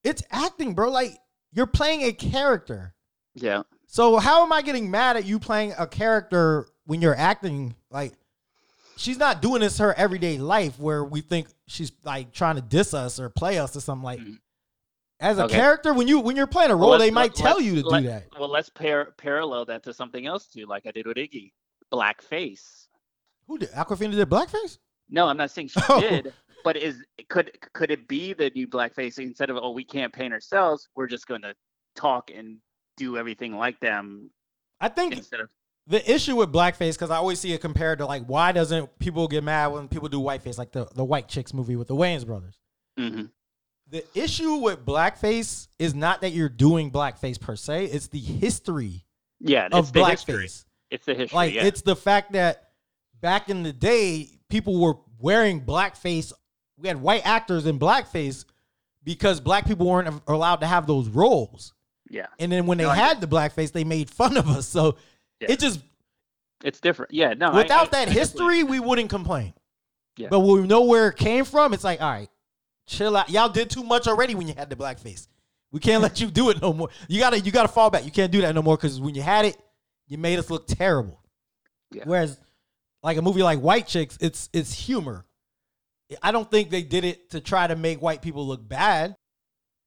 it's acting, bro. Like you're playing a character. Yeah, So how am I getting mad at you playing a character when you're acting? Like she's not doing this her everyday life where we think she's like trying to diss us or play us or something like. Mhm. As a Okay. character, when you when you're playing a role, let's- they might tell you to do that. Well, let's par- parallel that to something else too, like I did with Iggy, blackface. Who did Awkwafina did blackface? No, I'm not saying she Oh. did, but is could could it be the new blackface instead of oh we can't paint ourselves, we're just going to talk and do everything like them I think instead of the issue with blackface because I always see it compared to like why doesn't people get mad when people do whiteface like the the White Chicks movie with the Wayans brothers. Mhm. The issue with blackface is not that you're doing blackface per se; it's the history yeah, of it's the history. blackface. It's the history. Like yeah. it's the fact that back in the day, people were wearing blackface. We had white actors in blackface because black people weren't allowed to have those roles. yeah, And then when they No, had the blackface, they made fun of us. So Yeah. it just it's different. Yeah, no. Without I- that I history, we wouldn't complain. Yeah. But when we know where it came from, it's like, all right, chill out. Y'all did too much already when you had the blackface. We can't let you do it no more. You gotta you gotta fall back. You can't do that no more because when you had it, you made us look terrible. Yeah. Whereas like a movie like White Chicks, it's it's humor. I don't think they did it to try to make white people look bad.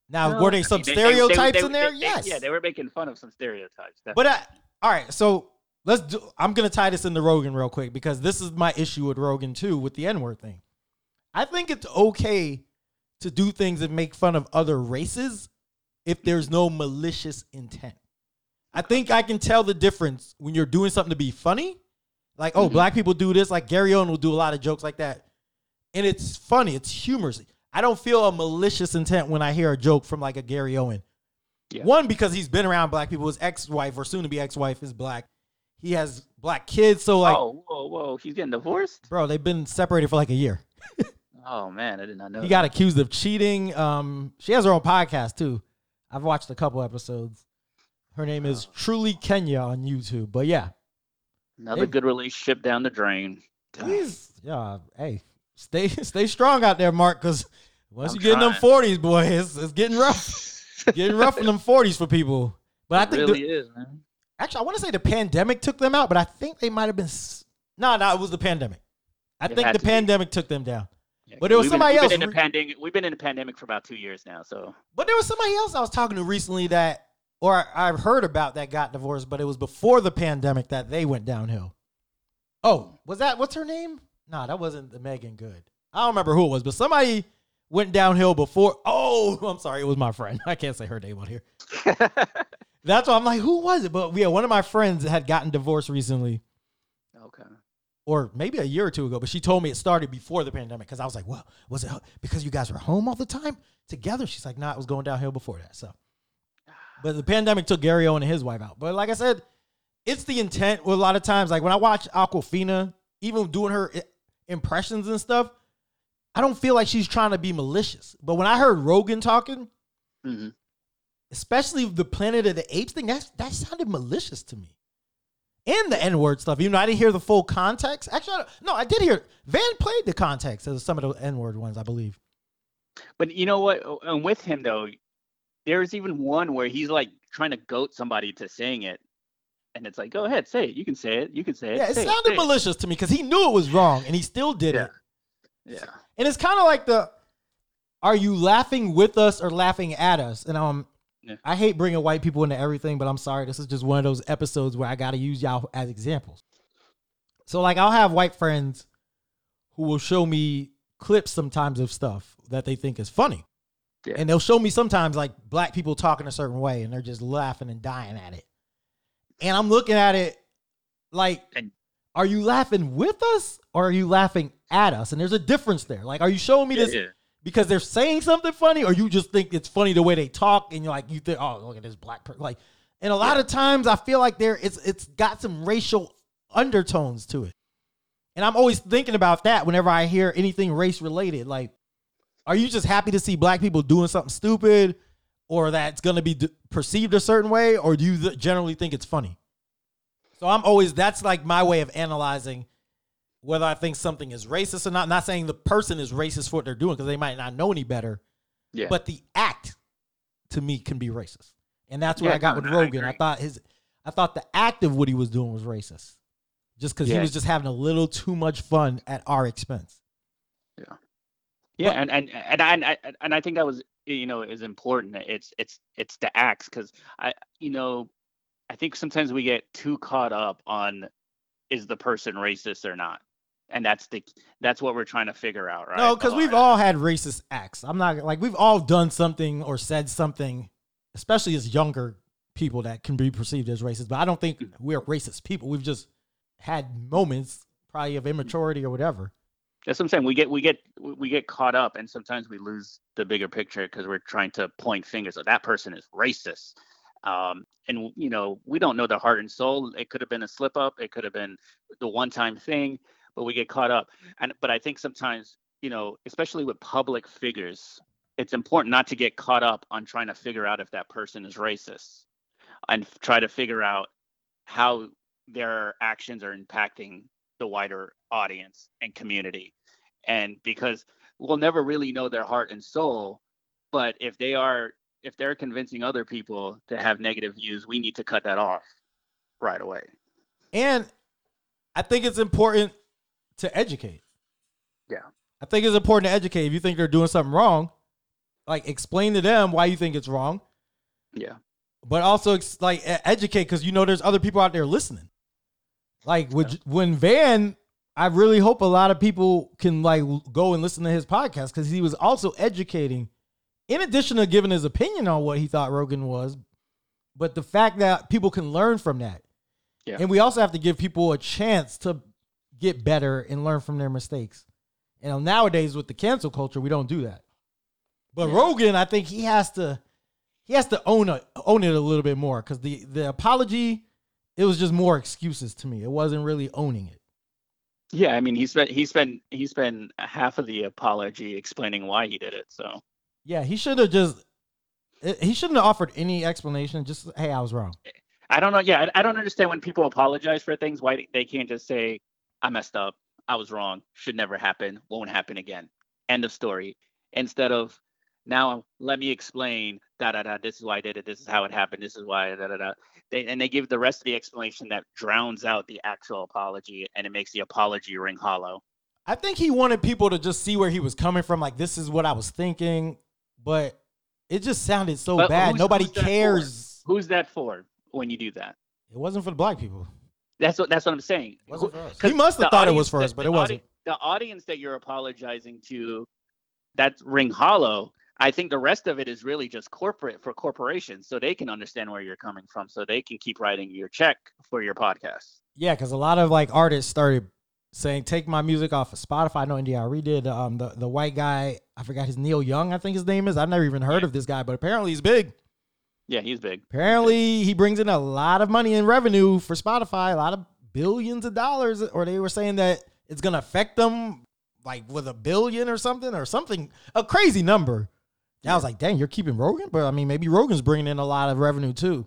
Now, No, were there I some mean, they- they- stereotypes they- in there? they- they- yes. Yeah, they were making fun of some stereotypes. But uh, I, all right, so let's do. I'm gonna tie this into Rogan real quick because this is my issue with Rogan too with the N word thing. I think it's okay to do things and make fun of other races if there's no malicious intent. I think I can tell the difference when you're doing something to be funny, like oh, Mhm. black people do this. Like Gary Owen will do a lot of jokes like that, and it's funny, it's humorous. I don't feel a malicious intent when I hear a joke from like a Gary Owen. Yeah. One because he's been around black people. His ex-wife or soon-to-be ex-wife is black. He has black kids, so like, oh, whoa, whoa, he's getting divorced. bro, they've been separated for like a year. Oh man, I did not know. He that. got accused of cheating. Um, she has her own podcast too. I've watched a couple episodes. Her name is Truly Kenya on YouTube. But yeah, another they- good relationship down the drain. he's yeah. Hey, stay stay strong out there, Mark. Because once I'm you get in them trying. forties, boy, it's, it's getting rough. getting rough in them forties for people. But I It think really the- is, man. actually, I want to say the pandemic took them out, but I think they might have been. s- No, no, it was the pandemic. I It think had the to be. pandemic took them down. Yeah, But it was we've been- somebody we've else Been in a re- pandemic. We've been in a pandemic for about two years now, so But there was somebody else I was talking to recently that, or I've heard about that got divorced, but it was before the pandemic that they went downhill. Oh, was that what's her name? No, that wasn't the Meagan Good. I don't remember who it was, but somebody went downhill before. Oh, I'm sorry, it was my friend. I can't say her name on here. That's why I'm like, who was it? But yeah, one of my friends had gotten divorced recently, okay. or maybe a year or two ago. But she told me it started before the pandemic because I was like, well, was it because you guys were home all the time together? She's like, nah, it was going downhill before that. So, but the pandemic took Gary Owen and his wife out. But like I said, it's the intent. Well, a lot of times, like when I watch Awkwafina, even doing her impressions and stuff, I don't feel like she's trying to be malicious. But when I heard Rogan talking, hmm especially the Planet of the Apes thing, that that sounded malicious to me. And the N word stuff, even though I didn't hear the full context. Actually, I don't- no, I did hear Van played the context of some of the N word ones, I believe. But you know what? And with him though, there's even one where he's like trying to goat somebody to saying it, and it's like, go ahead, say it. You can say it. You can say it. Yeah, it say sounded say malicious to me because he knew it was wrong and he still did Yeah. it. Yeah. And it's kind of like the are you laughing with us or laughing at us? And um Yeah. I hate bringing white people into everything, but I'm sorry. This is just one of those episodes where I got to use y'all as examples. So like I'll have white friends who will show me clips sometimes of stuff that they think is funny. Yeah. And they'll show me sometimes like black people talking a certain way and they're just laughing and dying at it. And I'm looking at it like And- are you laughing with us or are you laughing at us? And there's a difference there. Like, are you showing me Yeah, this yeah. because they're saying something funny, or you just think it's funny the way they talk, and you're like, you think, oh, look at this black person. Like, and a lot of times I feel like there it's it's got some racial undertones to it, and I'm always thinking about that whenever I hear anything race related. Like, are you just happy to see black people doing something stupid, or that's going to be d- perceived a certain way, or do you th- generally think it's funny? So I'm always that's like my way of analyzing whether I think something is racist or not. Not saying the person is racist for what they're doing because they might not know any better, Yeah. but the act to me can be racist, and that's what Yeah, I got no, with no, Rogan. I, agree. thought his, I thought the act of what he was doing was racist, just because he was just having a little too much fun at our expense. Yeah, and and and I, and I and I think that was you know is important. It's it's it's the acts because I you know I think sometimes we get too caught up on is the person racist or not, and that's the that's what we're trying to figure out, right? No, because we've all had racist acts. I'm not like we've all done something or said something, especially as younger people that can be perceived as racist. But I don't think we're racist people. We've just had moments probably of immaturity or whatever. That's what I'm saying. We get we get we get caught up, and sometimes we lose the bigger picture because we're trying to point fingers. So that person is racist, um, and you know we don't know their heart and soul. It could have been a slip up. It could have been the one time thing, but we get caught up. And but I think sometimes you know, especially with public figures, it's important not to get caught up on trying to figure out if that person is racist, and try to figure out how their actions are impacting the wider audience and community. And because we'll never really know their heart and soul, but if they are if they're convincing other people to have negative views, we need to cut that off right away. And I think it's important to educate. Yeah. I think it's important to educate. If you think they're doing something wrong, like explain to them why you think it's wrong, Yeah. but also like educate because you know there's other people out there listening. Like with, when Van, I really hope a lot of people can like go and listen to his podcast because he was also educating, in addition to giving his opinion on what he thought Rogan was, but the fact that people can learn from that. Yeah. And we also have to give people a chance to get better and learn from their mistakes. And nowadays with the cancel culture, we don't do that. But Yeah. Rogan, I think he has to he has to own it own it a little bit more because the the apology it was just more excuses to me. It wasn't really owning it. Yeah, I mean he spent he spent he spent half of the apology explaining why he did it. So Yeah, he should have just eh, he shouldn't have offered any explanation. Just hey, I was wrong. I don't know. Yeah, I, I don't understand when people apologize for things. Why they can't just say, "I messed up. I was wrong. Should never happen. Won't happen again." End of story. Instead of now, let me explain. Da da da. This is why I did it. This is how it happened. This is why. Da da da. They, and they give the rest of the explanation that drowns out the actual apology, and it makes the apology ring hollow. I think he wanted people to just see where he was coming from. Like this is what I was thinking, but it just sounded so But bad. Nobody who's cares. Who's that for? When you do that, It wasn't for the black people. that's what that's what I'm saying. It wasn't for us. 'cause He must have thought it was for us, but it wasn't. audi- the audience that you're apologizing to, that's ring hollow. I think the rest of it is really just corporate for corporations, so they can understand where you're coming from, so they can keep writing your check for your podcast. Yeah, because a lot of like artists started saying, "Take my music off of Spotify." I know India Arie did. Um, the the white guy, I forgot his Neil Young, I think his name is. I've never even heard Yeah. of this guy, but apparently he's big. Yeah, he's big. Apparently he brings in a lot of money and revenue for Spotify, a lot of billions of dollars. Or they were saying that it's gonna affect them like with a billion or something or something, a crazy number. And I was like, dang, you're keeping Rogan, but I mean, maybe Rogan's bringing in a lot of revenue too.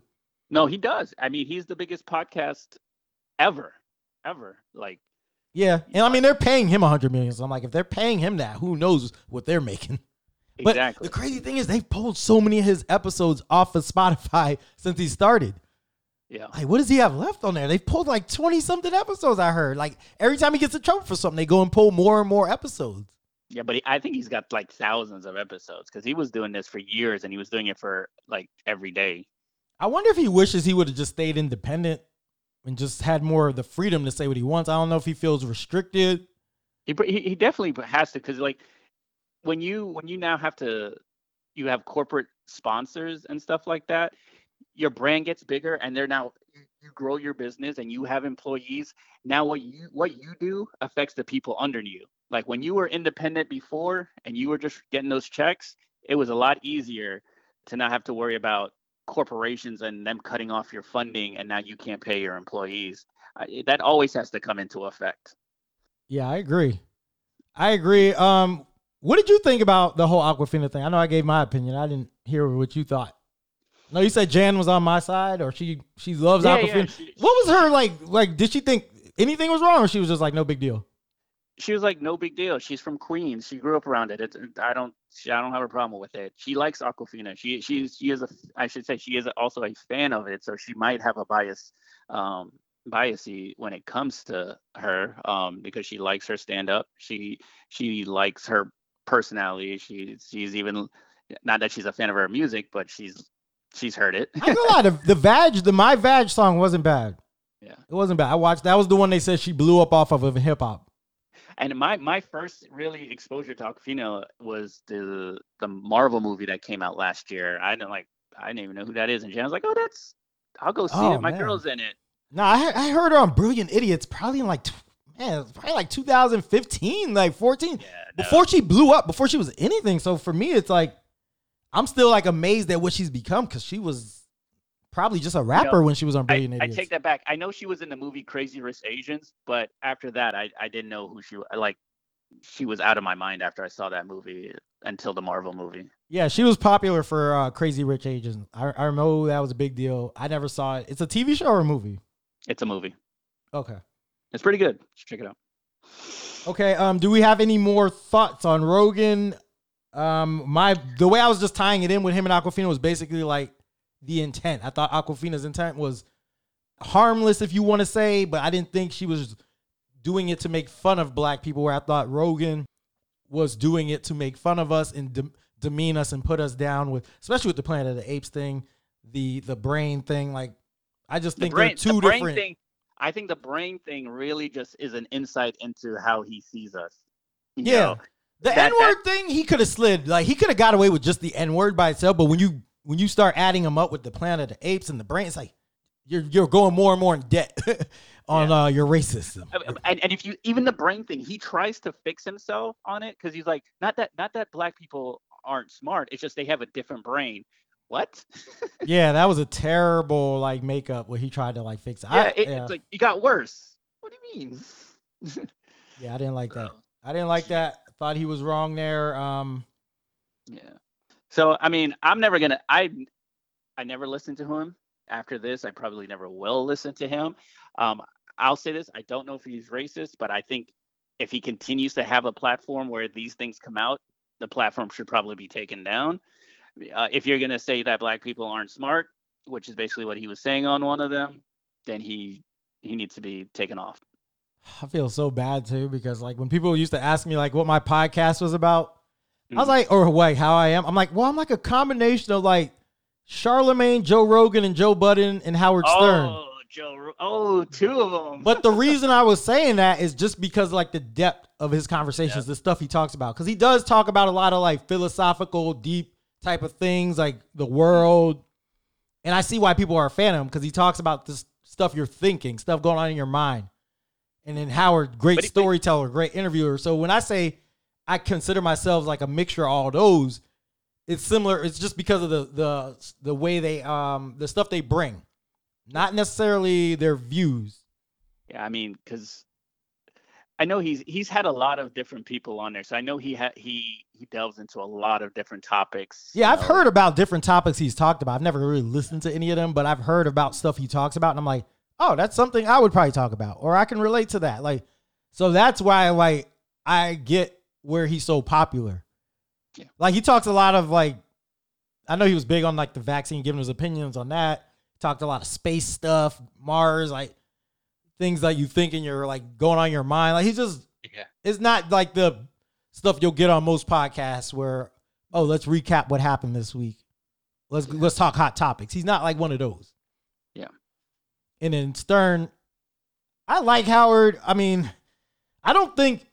No, he does. I mean, he's the biggest podcast ever, ever. Like, Yeah, and I mean they're paying him a hundred million. So I'm like, if they're paying him that, who knows what they're making? But Exactly. the crazy thing is they've pulled so many of his episodes off of Spotify since he started. Yeah. Like, what does he have left on there? They've pulled like 20 something episodes, I heard. Like every time he gets in trouble for something, they go and pull more and more episodes. Yeah, but he, I think he's got like thousands of episodes because he was doing this for years and he was doing it for like every day. I wonder if he wishes he would have just stayed independent and just had more of the freedom to say what he wants. I don't know if he feels restricted. He he, he definitely has to because like when you when you now have to you have corporate sponsors and stuff like that, your brand gets bigger and they're now you- you grow your business and you have employees. Now what you what you do affects the people under you. Like when you were independent before and you were just getting those checks, it was a lot easier to not have to worry about corporations and them cutting off your funding and now you can't pay your employees. I, that always has to come into effect. Yeah, I agree. I agree. Um, what did you think about the whole Awkwafina thing? I know I gave my opinion. I didn't hear what you thought. No, you said Jan was on my side, or she she loves Yeah, Awkwafina. yeah, she- what was her like? Like, did she think anything was wrong, or she was just like, no big deal? She was like, no big deal. She's from Queens. She grew up around it. It's, I don't, she, I don't have a problem with it. She likes Awkwafina. She, she's, she is a, I should say, she is also a fan of it. So she might have a bias, um, biasy when it comes to her, um, because she likes her stand up. She, she likes her personality. She, she's even, not that she's a fan of her music, but she's, she's heard it. I ain't gonna lie, the, the Vag, the My Vag song wasn't bad. Yeah. It wasn't bad. I watched. That was the one they said she blew up off of in hip hop. And my my first really exposure to Awkwafina was the the Marvel movie that came out last year. I didn't like I didn't even know who that is, and Jan was like, "Oh, that's I'll go see Oh, it. My man. girl's in it." No, I, I heard her on Brilliant Idiots probably in like, man, probably like 2015, like 14. Yeah, no. before she blew up, before she was anything. So for me, it's like I'm still like amazed at what she's become because she was probably just a rapper when she was on I, Brilliant I Idiots. take that back. I know she was in the movie Crazy Rich Asians, but after that, I I didn't know who she like. She was out of my mind after I saw that movie until the Marvel movie. yeah, she was popular for uh, Crazy Rich Asians. I, I know that was a big deal. I never saw it. It's a TV show or a movie. It's a movie. Okay. It's pretty good. Check it out. Okay. Um, do we have any more thoughts on Rogan? Um, my the way I was just tying it in with him and Awkwafina was basically like the intent. I thought Awkwafina's intent was harmless, if you want to say, but I didn't think she was doing it to make fun of black people. Where I thought Rogan was doing it to make fun of us and de- demean us and put us down with, especially with the Planet of the Apes thing, the the brain thing. Like, I just The think brain, they're two the brain different. thing. I think the brain thing really just is an insight into how he sees us. You Yeah. know? The N word thing, he could have slid. Like he could have got away with just the N word by itself. But when you when you start adding them up with the Planet of the Apes and the brain, it's like you're you're going more and more in debt on uh, your racism. And, and if you even the brain thing he tries to fix himself on it because he's like not that not that black people aren't smart it's just they have a different brain what yeah, that was a terrible like makeup where he tried to like fix it. yeah, I, it, yeah, it's like it got worse what do you mean yeah, I didn't like that. I didn't like that. Thought he was wrong there. Um, yeah so i mean i'm never gonna i i never listened to him. After this i probably never will listen to him. Um i'll say this i don't know if he's racist but i think if he continues to have a platform where these things come out the platform should probably be taken down. Uh, if you're to say that black people aren't smart which is basically what he was saying on one of them then he he needs to be taken off. I feel so bad too because like when people used to ask me like what my podcast was about, I was like, or like how I am. I'm like, well, I'm like a combination of like Charlemagne, Joe Rogan, and Joe Budden and Howard oh, Stern. oh joe oh two of them But the reason I was saying that is just because like the depth of his conversations, the stuff he talks about, because he does talk about a lot of like philosophical, deep type of things, like the world. And I see why people are a fan of him because he talks about this stuff you're thinking, stuff going on in your mind. And then Howard, great But he- storyteller, great interviewer. So when I say I consider myself like a mixture of all those, it's similar. It's just because of the the the way they um the stuff they bring, not necessarily their views. Yeah, I mean, because I know he's he's had a lot of different people on there, so I know he ha- he he delves into a lot of different topics. Yeah, I've know. heard about different topics he's talked about. I've never really listened to any of them, but I've heard about stuff he talks about, and I'm like, oh, that's something I would probably talk about, or I can relate to that. Like, so that's why like I get where he's so popular. Yeah. Like he talks a lot of like, I know he was big on like the vaccine, giving his opinions on that. Talked a lot of space stuff, Mars, like things that you think and you're like going on your mind. Like he's just, Yeah. it's not like the stuff you'll get on most podcasts where, oh, let's recap what happened this week. Let's let's talk hot topics. He's not like one of those. Yeah. And then Stern, I like Howard. I mean, I don't think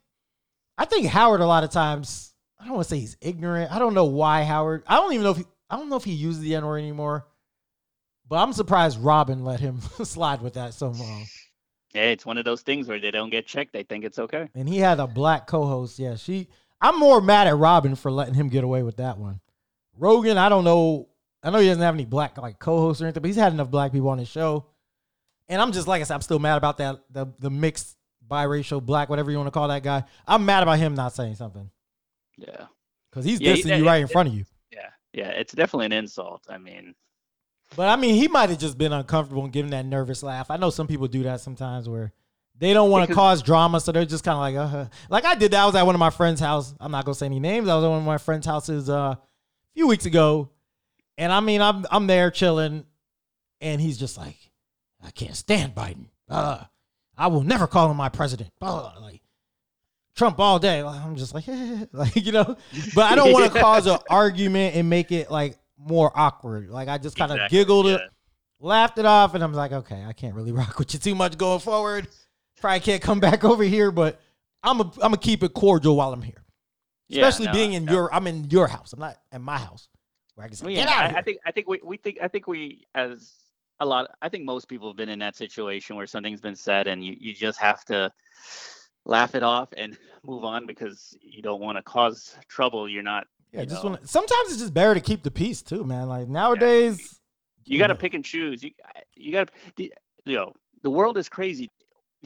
I think Howard a lot of times, I don't want to say he's ignorant. I don't know why Howard. I don't even know if he I don't know if he uses the N-word anymore. But I'm surprised Robin let him slide with that so long. Yeah, it's one of those things where they don't get checked. They think it's okay. And he had a black co-host. Yeah, she. I'm more mad at Robin for letting him get away with that one. Rogan, I don't know. I know he doesn't have any black like co-hosts or anything, but he's had enough black people on his show. And I'm just like I said, I'm still mad about that the the mixed biracial black, whatever you want to call that guy. I'm mad about him not saying something Yeah. because he's Yeah, dissing yeah, you right in yeah. front of you. Yeah. Yeah. It's definitely an insult. I mean, But I mean, he might have just been uncomfortable and giving that nervous laugh. I know some people do that sometimes where they don't want to Because- drama, so they're just kind of like, uh-huh. like I did that. I was at one of my friends' house. I'm not gonna say any names. I was at one of my friends' houses uh, a few weeks ago, and I mean, I'm I'm there chilling, and he's just like, I can't stand Biden. Uh, I will never call him my president. Blah, blah, like Trump all day. I'm just like, like you know, but I don't want to cause an argument and make it like more awkward. Like I just kind of Exactly, giggled yeah. it, laughed it off, and I'm like, okay, I can't really rock with you too much going forward. Probably can't come back over here, but I'm a, I'm gonna keep it cordial while I'm here. Yeah, Especially no, being in no. your, I'm in your house. I'm not in my house where I can say, Well, get yeah, out I. I think I think we, we think I think we as a lot I think most people have been in that situation where something's been said and you, you just have to laugh it off and move on because you don't want to cause trouble. You're not yeah, you just want. Sometimes it's just better to keep the peace too, man. Like nowadays, you got to pick and choose. You you got to you know the world is crazy.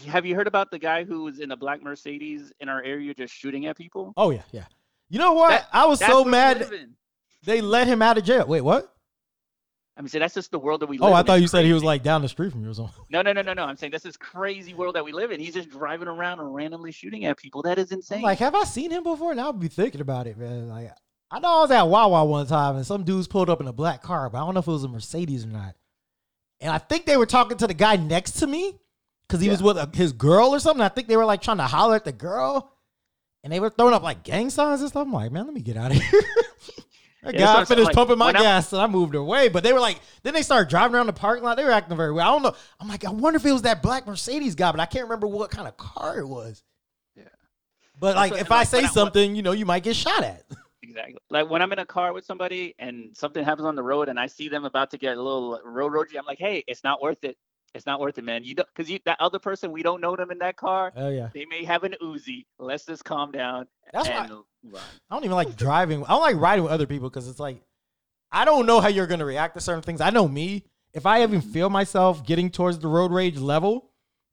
Have you heard about the guy who was in a black Mercedes in our area just shooting at people? Oh yeah, yeah. You know what? That- I was so mad they let him out of jail. Wait, what? I mean, so that's just the world that we oh, live Oh. I thought It's you said he was like down the street from you or something. No, no, no, no, no. I'm saying this is crazy world that we live in. He's just driving around and randomly shooting at people. That is insane. I'm like, have I seen him before? Now I'll be thinking about it, man. Like, I know I was at Wawa one time and some dudes pulled up in a black car, but I don't know if it was a Mercedes or not. And I think they were talking to the guy next to me because he was with a, his girl or something. I think they were like trying to holler at the girl, and they were throwing up like gang signs and stuff. I'm like, man, let me get out of here. That Yeah, guy finished like, pumping my I'm- gas and I moved away. But they were like, then they started driving around the parking lot. They were acting very well. I don't know. I'm like, I wonder if it was that black Mercedes guy, but I can't remember what kind of car it was. Yeah. But like, what- if like, I say I- something, you know, you might get shot at. exactly. Like when I'm in a car with somebody and something happens on the road and I see them about to get a little road ragey, I'm like, hey, it's not worth it. It's not worth it, man. You don't because you that other person we don't know them in that car. Oh yeah. They may have an Uzi. Let's just calm down. That's why run. I don't even like driving. I don't like riding with other people because it's like I don't know how you're gonna react to certain things. I know me. If I even mm-hmm. feel myself getting towards the road rage level,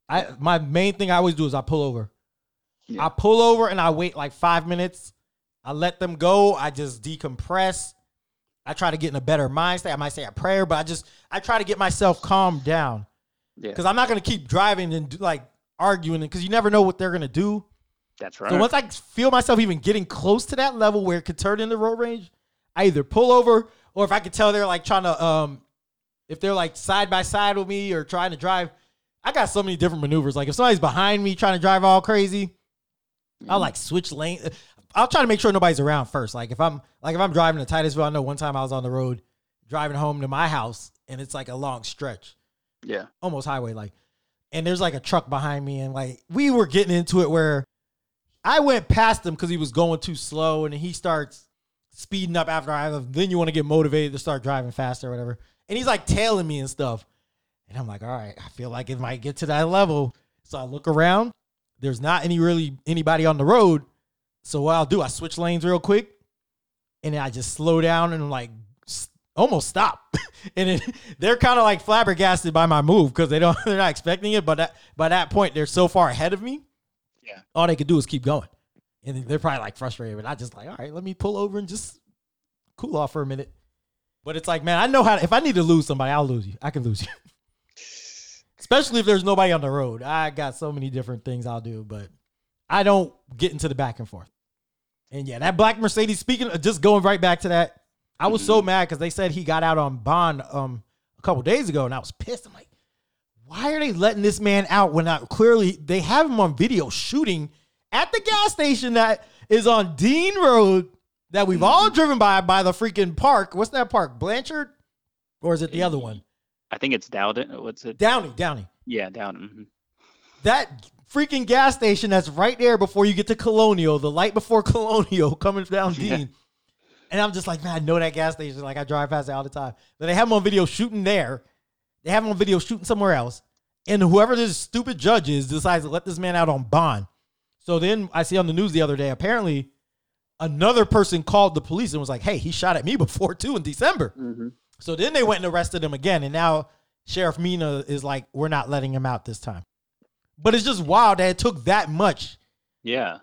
I my main thing I always do is I pull over. Yeah. I pull over and I wait like five minutes. I let them go. I just decompress. I try to get in a better mind state. I might say a prayer, but I just I try to get myself calmed down Yeah, because I'm not gonna keep driving and do, like arguing because you never know what they're gonna do. that's right. So once I feel myself even getting close to that level where it could turn into road rage, I either pull over or if I could tell they're like trying to um if they're like side by side with me or trying to drive, I got so many different maneuvers. Like if somebody's behind me trying to drive all crazy, I'll like switch lane. I'll try to make sure nobody's around first. Like if I'm like if I'm driving to Titusville, I know one time I was on the road driving home to my house and it's like a long stretch yeah, almost highway like and there's like a truck behind me and like we were getting into it where i went past him because he was going too slow and he starts speeding up after i have then you want to get motivated to start driving faster or whatever. And he's like tailing me and stuff. And i'm like all right i feel like it might get to that level. So i look around. There's not any really anybody on the road. So what i'll do i switch lanes real quick and then i just slow down and like almost stop. And it, they're kind of like flabbergasted by my move because they don't they're not expecting it but that, by that point they're so far ahead of me. Yeah. all they could do is keep going. And they're probably like frustrated but i just like all right let me pull over and just cool off for a minute. But it's like man i know how to, if i need to lose somebody i'll lose you. I can lose you. Especially if there's nobody on the road. I got so many different things i'll do but i don't get into the back and forth. And yeah, that black Mercedes. Speaking, of, just going right back to that, I was so mad because they said he got out on bond um a couple days ago, and I was pissed. I'm like, why are they letting this man out when I clearly they have him on video shooting at the gas station that is on Dean Road that we've all driven by by the freaking park. What's that park? Blanchard, or is it the other one? I think it's Dowden. What's it? Downey, Downey. Yeah, Dowden. mhm. That freaking gas station that's right there before you get to Colonial, the light before Colonial coming down. Dean. And I'm just like, man, I know that gas station. Like I drive past it all the time. But they have him on video shooting there. They have him on video shooting somewhere else. And whoever this stupid judge is decides to let this man out on bond. So then I see on the news the other day, apparently another person called the police and was like, hey, he shot at me before too in December. So then they went and arrested him again. And now Sheriff Mina is like, we're not letting him out this time. But it's just wild that it took that much. Yeah.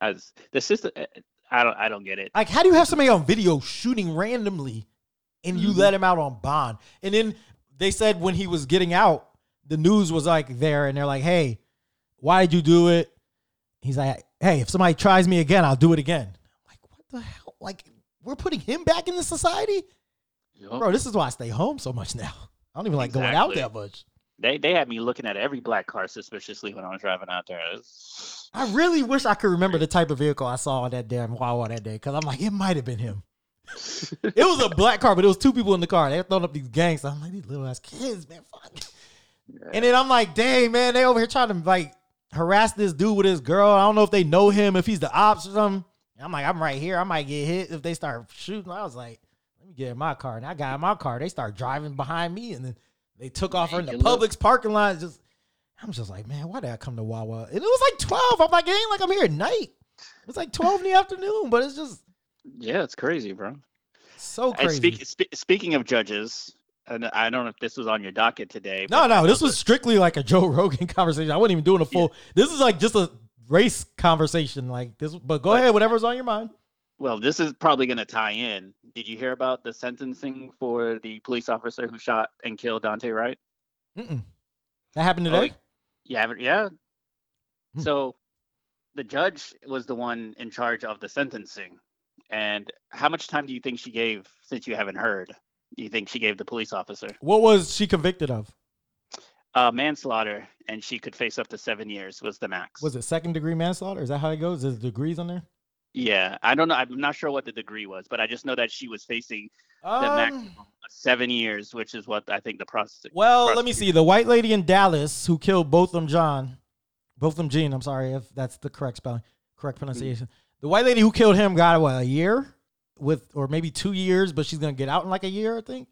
As the system, eh, I don't. I don't get it. Like, how do you have somebody on video shooting randomly and you Mhm. let him out on bond? And then they said when he was getting out, the news was like there and they're like, hey, why did you do it? He's like, hey, if somebody tries me again, I'll do it again. I'm like, what the hell? Like, we're putting him back in the society? Yup. Bro, this is why I stay home so much now. I don't even like going out that much. They they had me looking at every black car suspiciously when I was driving out there. It's- I really wish I could remember the type of vehicle I saw on that damn Wawa that day because I'm like, it might have been him. It was a black car, but it was two people in the car. They were throwing up these gangs. I'm like, these little ass kids, man, fuck. And then I'm like, dang, man, they over here trying to like harass this dude with his girl. I don't know if they know him, if he's the ops or something. And I'm like, I'm right here. I might get hit if they start shooting. I was like, let me get in my car. And I got in my car. They start driving behind me, and then they took off her in the Publix parking lot. Just, I'm just like, man, why did I come to Wawa? And it was like 12. I'm like, it ain't like I'm here at night. It's like 12 in the afternoon, but it's just yeah, it's crazy, bro. so crazy. speak, spe- speaking of judges, and I don't know if this was on your docket today. No, no, this was strictly like a Joe Rogan conversation. I wasn't even doing a full. This is like just a race conversation, like this. But go But- ahead, whatever's on your mind. Well, this is probably going to tie in. Did you hear about the sentencing for the police officer who shot and killed Daunte Wright? Mm-mm. That happened Oh, today. You haven't? Yeah. Hmm. So the judge was the one in charge of the sentencing. And how much time do you think she gave, since you haven't heard? Do you think she gave the police officer? What was she convicted of? Uh, manslaughter, and she could face up to seven years was the max. Was it second degree manslaughter? Is that how it goes? Is degrees on there? Yeah, I don't know. I'm not sure what the degree was, but I just know that she was facing the Um, maximum seven years, which is what I think the process. well, let me see. The white lady in Dallas who killed both of them, John, both of them, Jean. I'm sorry if that's the correct spelling, correct pronunciation. The white lady who killed him got what a year with, or maybe two years, but she's gonna get out in like a year, I think.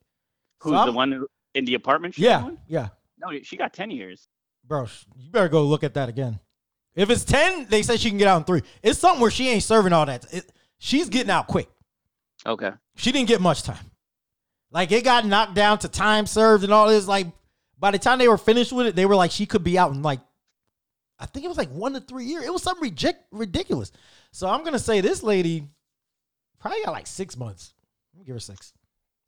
Who's So the one in the apartment? she Yeah, yeah. No, she got ten years. bro, you better go look at that again. If it's 10, they say she can get out in three. It's something where she ain't serving all that. It, she's getting out quick. Okay. She didn't get much time. Like it got knocked down to time served and all this. Like by the time they were finished with it, they were like, she could be out in like, I think it was like one to three years. It was something reject, ridiculous. So I'm going to say this lady probably got like six months. Let me give her six.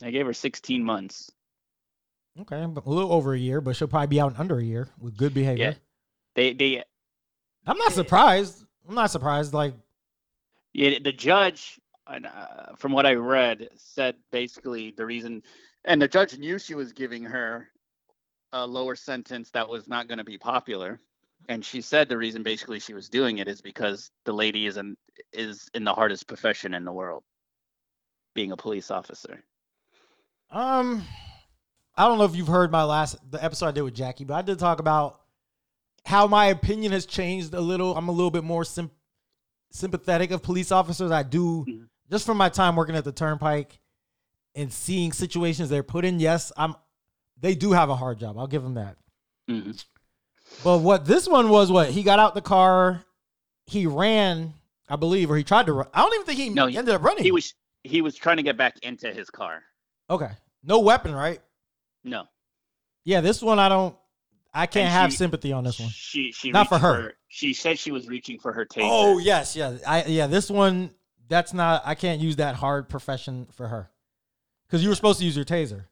I gave her 16 months. Okay, but a little over a year, but she'll probably be out in under a year with good behavior. Yeah. They they I'm not surprised. I'm not surprised. Like, Yeah, the judge, and, uh, from what I read, said basically the reason, and the judge knew she was giving her a lower sentence that was not going to be popular, and she said the reason basically she was doing it is because the lady is in is in the hardest profession in the world, being a police officer. Um, I don't know if you've heard my last the episode I did with Jackie, but I did talk about how my opinion has changed a little. I'm a little bit more sym- sympathetic of police officers. I do Mhm. just from my time working at the Turnpike and seeing situations they're put in. Yes, I'm. They do have a hard job. I'll give them that. Mhm. But what this one was, what he got out the car, he ran, I believe, or he tried to run. I don't even think he, No, he- ended up running. He was he was trying to get back into his car. okay. No weapon, right? No, Yeah, this one I don't. I can't And have she- sympathy on this one. She she Not for her. She said she was reaching for her taser. Oh yes, yeah, I yeah. This one, that's not. I can't use that hard profession for her, because you were supposed to use your taser.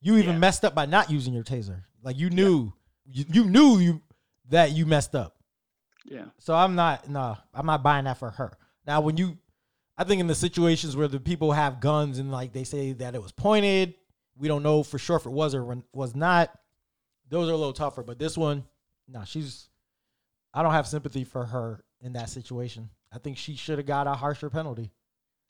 You even Yeah. messed up by not using your taser. Like you knew, you, you knew you that you messed up. yeah. So I'm not. No, I'm not buying that for her. Now, when you, I think in the situations where the people have guns and like they say that it was pointed, we don't know for sure if it was or was not. Those are a little tougher, but this one, no, she's. I don't have sympathy for her in that situation. I think she should have got a harsher penalty.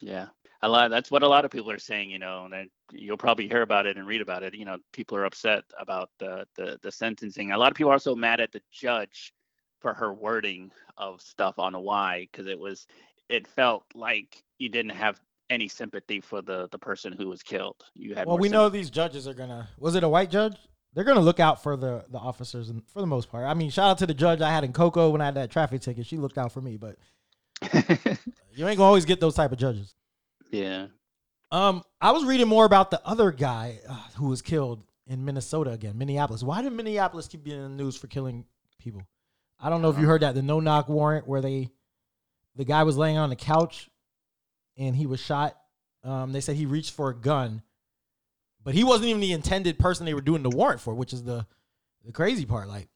Yeah, a lot. That's what a lot of people are saying. You know, and you'll probably hear about it and read about it. You know, people are upset about the the, the sentencing. A lot of people are also mad at the judge for her wording of stuff on why, because it was it felt like you didn't have any sympathy for the the person who was killed. You had well, we sympathy. know these judges are gonna. Was it a white judge? They're gonna look out for the the officers, and for the most part. I mean, shout out to the judge I had in Cocoa when I had that traffic ticket. She looked out for me, but you ain't gonna always get those type of judges. yeah. Um, I was reading more about the other guy uh, who was killed in Minnesota again, Minneapolis. Why did Minneapolis keep being in the news for killing people? I don't know if you heard that the no knock warrant where they, the guy was laying on the couch, and he was shot. Um, they said he reached for a gun, but he wasn't even the intended person they were doing the warrant for, which is the, the crazy part. Like,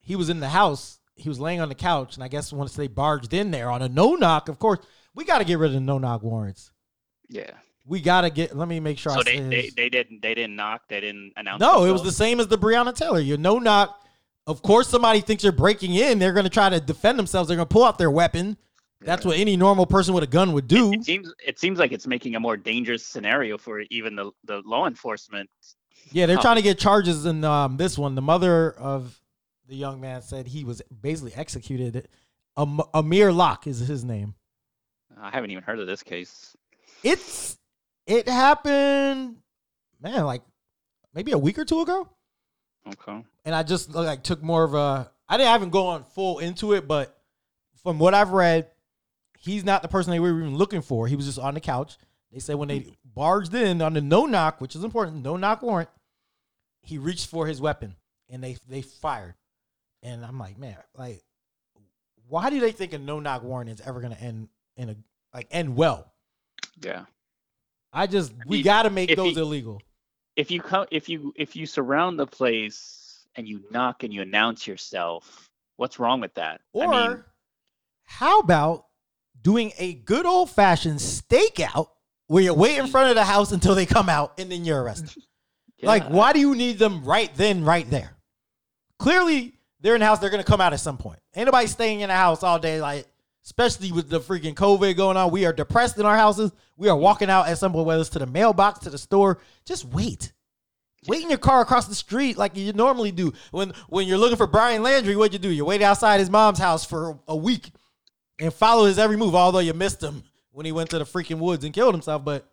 he was in the house, he was laying on the couch, and I guess once they barged in there on a no knock, of course, we got to get rid of the no knock warrants. Yeah. We gotta get. Let me make sure. So I they, they they didn't they didn't knock. They didn't announce. no, it was the same as the Breonna Taylor. You no knock. Of course, somebody thinks you're breaking in. They're gonna try to defend themselves. They're gonna pull out their weapon. That's what any normal person with a gun would do. It seems it seems like it's making a more dangerous scenario for even the the law enforcement. Yeah, they're trying to get charges in um, this one. The mother of the young man said he was basically executed. Am- Amir Locke is his name. I haven't even heard of this case. It's it happened, man, like maybe a week or two ago. Okay. and I just like took more of a. I didn't I haven't gone full into it, but from what I've read, he's not the person they were even looking for. He was just on the couch. They said when they barged in on the no knock, which is important, no knock warrant, he reached for his weapon and they they fired. And I'm like, man, like, why do they think a no knock warrant is ever gonna end in a like end well? Yeah. I just we mean, got to make those illegal. If you come if you if you surround the place and you knock and you announce yourself, what's wrong with that? Or I mean, how about doing a good old fashioned stakeout where you wait in front of the house until they come out and then you're arrested? Like, why do you need them right then, right there? Clearly, they're in the house. They're gonna come out at some point. Ain't nobody staying in the house all day. Like, especially with the freaking COVID going on, we are depressed in our houses. We are walking out at some point, whether it's to the mailbox, to the store. Just wait. Wait in your car across the street like you normally do. When when you're looking for Brian Laundrie, what'd you do? You wait outside his mom's house for a week and follow his every move, although you missed him when he went to the freaking woods and killed himself. But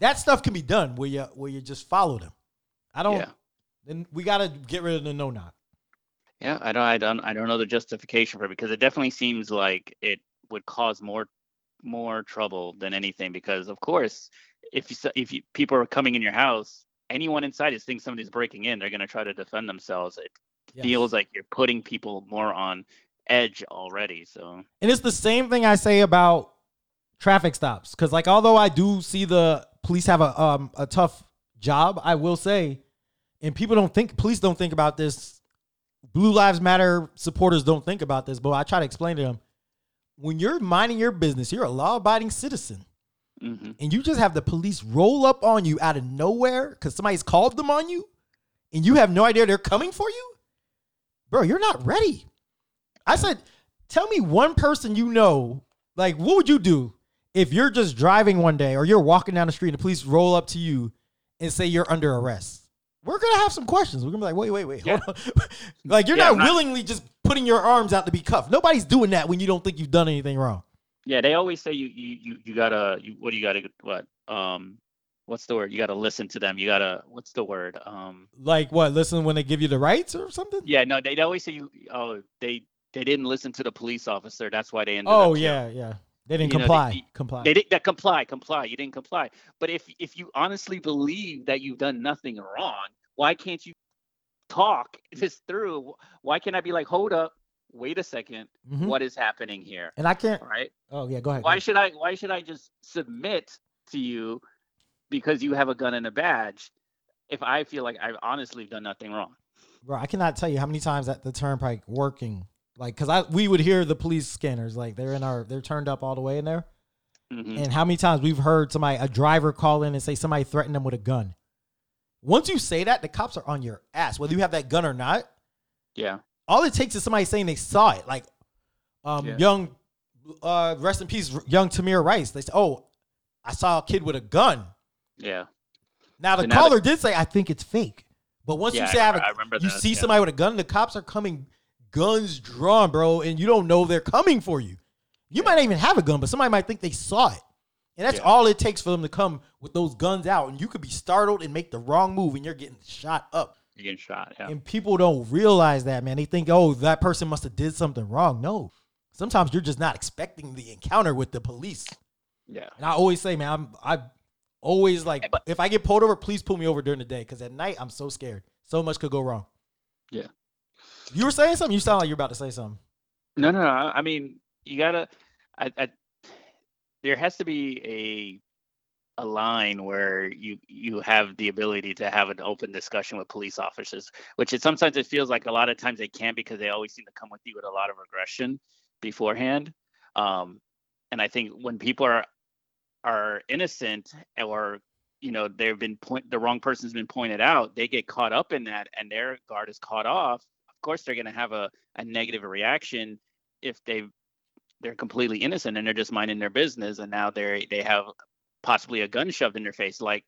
that stuff can be done where you where you just follow them. I don't. Yeah. Then we got to get rid of the no knock. Yeah, I don't, I don't, I don't know the justification for it because it definitely seems like it would cause more, more trouble than anything. Because of course, if you if you, people are coming in your house, anyone inside is thinking somebody's breaking in, they're gonna try to defend themselves. It Yes. feels like you're putting people more on edge already. So And it's the same thing I say about traffic stops. Cause like although I do see the police have a um a tough job, I will say, and people don't think police don't think about this. Blue Lives Matter supporters don't think about this, but I try to explain to them. When you're minding your business, you're a law-abiding citizen, mhm. and you just have the police roll up on you out of nowhere because somebody's called them on you, and you have no idea they're coming for you, bro. You're not ready. I said, tell me one person you know. Like, what would you do if you're just driving one day or you're walking down the street and the police roll up to you and say you're under arrest? We're gonna have some questions. We're gonna be like, wait, wait, wait, hold on. like you're Yeah, not not- willingly just putting your arms out to be cuffed. Nobody's doing that when you don't think you've done anything wrong. yeah, they always say you you you, you gotta you, what do you gotta what um what's the word you gotta listen to them you gotta what's the word um Like what? Listen when they give you the rights or something? Yeah, no, they always say you. Oh, they they didn't listen to the police officer. That's why they ended Oh up. Oh yeah, yeah. They didn't You know, they- comply. they- comply. Didn't that comply, comply. You didn't comply. But if if you honestly believe that you've done nothing wrong, why can't you talk this through? Why can't I be like, hold up, wait a 2nd Mhm. what is happening here? and I can't. All right. Oh yeah, go ahead. go Why ahead. should I why should I just submit to you because you have a gun and a badge if I feel like I've honestly done nothing wrong? Bro, I cannot tell you how many times at the turnpike working, Like, cause I we would hear the police scanners, like they're in our they're turned up all the way in there. Mhm. And how many times we've heard somebody, a driver, call in and say somebody threatened them with a gun. Once you say that, the cops are on your ass, whether you have that gun or not. Yeah. All it takes is somebody saying they saw it. Like, um, Yeah. young, uh, rest in peace, young Tamir Rice. They say, "Oh, I saw a kid with a gun." Yeah. Now the now caller did say, "I think it's fake," but once Yeah, you say I, have a, remember- remember you that, see yeah. somebody with a gun, the cops are coming, guns drawn, bro, and you don't know they're coming for you. You might not even have a gun, but somebody might think they saw it, and that's Yeah. all it takes for them to come with those guns out, and you could be startled and make the wrong move, and you're getting shot up. You're getting shot. Yeah. And people don't realize that, man. They think, oh, that person must have did something wrong. No, sometimes you're just not expecting the encounter with the police. Yeah. And I always say, man, I'm I always like But- if I get pulled over, please pull me over during the day because at night I'm so scared. So much could go wrong. Yeah. You were saying something. You sound like you're about to say something. No, no, no. I mean, you gotta. I, I, there has to be a a line where you you have the ability to have an open discussion with police officers, which sometimes it feels like a lot of times they can't because they always seem to come with you with a lot of aggression beforehand. Um, and I think when people are are innocent or you know they've been point the wrong person's been pointed out, they get caught up in that and their guard is caught off. Of course, they're going to have a, a negative reaction if they they're completely innocent and they're just minding their business and now they're they have possibly a gun shoved in their face like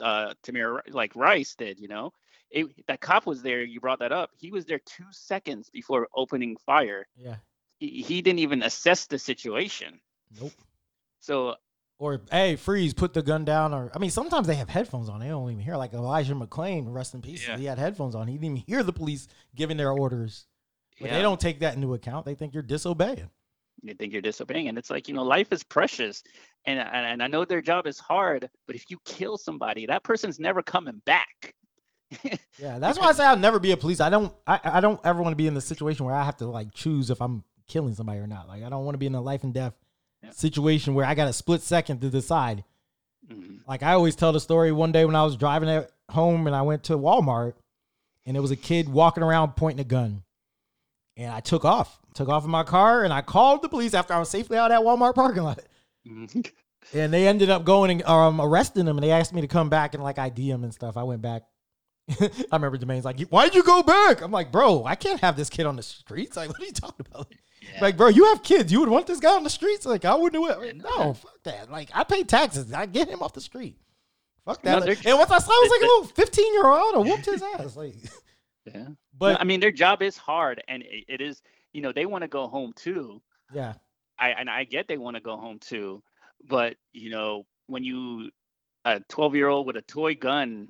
uh Tamir like Rice did, you know. It, that cop was there, you brought that up. He was there 2 seconds before opening fire. Yeah. He, he didn't even assess the situation. Nope. So, Or hey, freeze, put the gun down. Or I mean, sometimes they have headphones on. They don't even hear. Like Elijah McClain, rest in peace. Yeah. He had headphones on. He didn't even hear the police giving their orders. But they don't take that into account. They think you're disobeying. you think you're disobeying and it's like, you know, life is precious. And and, and I know their job is hard, but if you kill somebody, that person's never coming back. Yeah, that's why I say I'll never be a police. I don't. I, I don't ever want to be in the situation where I have to like choose if I'm killing somebody or not. Like I don't want to be in a life and death Yeah. situation where I got a split second to decide. Mhm. Like I always tell the story. One day when I was driving at home and I went to Walmart, and there was a kid walking around pointing a gun, and I took off. Took off in my car and I called the police after I was safely out at Walmart parking lot. Mhm. And they ended up going and um, arresting him, and they asked me to come back and like ID him and stuff. I went back. I remember Jermaine's like, "Why'd you go back?" I'm like, "Bro, I can't have this kid on the streets. Like, what are you talking about?" Yeah. Like, bro, you have kids. You would want this guy on the streets? Like, I wouldn't do it. No, no. fuck that. Like, I pay taxes. I get him off the street. Fuck that. they're- and once I saw, I was like a little 15 year old, I whooped his ass. Like, yeah. but But I mean, their job is hard, and it, it is. You know, they want to go home too. yeah, I and I get they want to go home too, but you know, when you a 12 year old with a toy gun,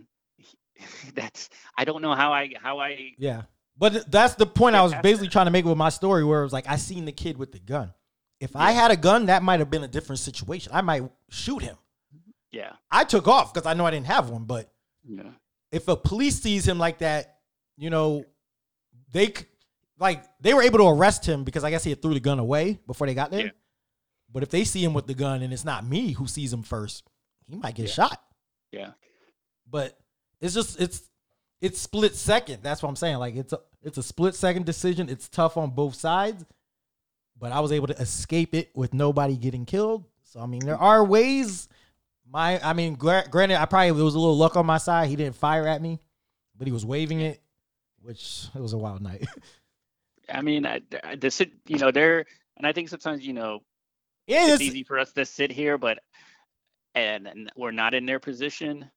that's I don't know how I how I yeah. But that's the point I was basically trying to make with my story, where it was like, I seen the kid with the gun. If I had a gun, that might have been a different situation. I might shoot him. yeah I took off because I know I didn't have one. But yeah if a police sees him like that, you know, they like they were able to arrest him because I guess he had threw the gun away before they got there. Yeah. But if they see him with the gun and it's not me who sees him first, he might get Yeah. shot. yeah But it's just it's it's split second. That's what I'm saying. Like it's a it's a split second decision. It's tough on both sides. But I was able to escape it with nobody getting killed. So I mean, there are ways. My I mean, gra- granted, I probably there was a little luck on my side. He didn't fire at me, but he was waving it, which it was a wild night. I mean I, sit you know they're and I think sometimes you know yeah, it's it's, easy for us to sit here, but and, and we're not in their position.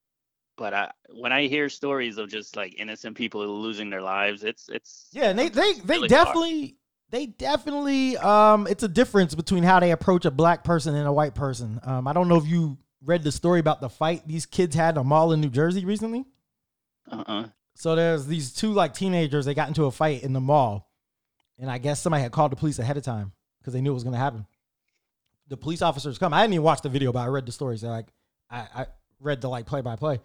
But I, when I hear stories of just like innocent people losing their lives, it's it's yeah, and they they they really hard. definitely they definitely um it's a difference between how they approach a black person and a white person. Um, I don't know if you read the story about the fight these kids had in a mall in New Jersey recently. uh-uh. So there's these two like teenagers. They got into a fight in the mall, and I guess somebody had called the police ahead of time because they knew it was going to happen. The police officers come. I didn't even watch the video, but I read the story. So like, I, I read the like play by play.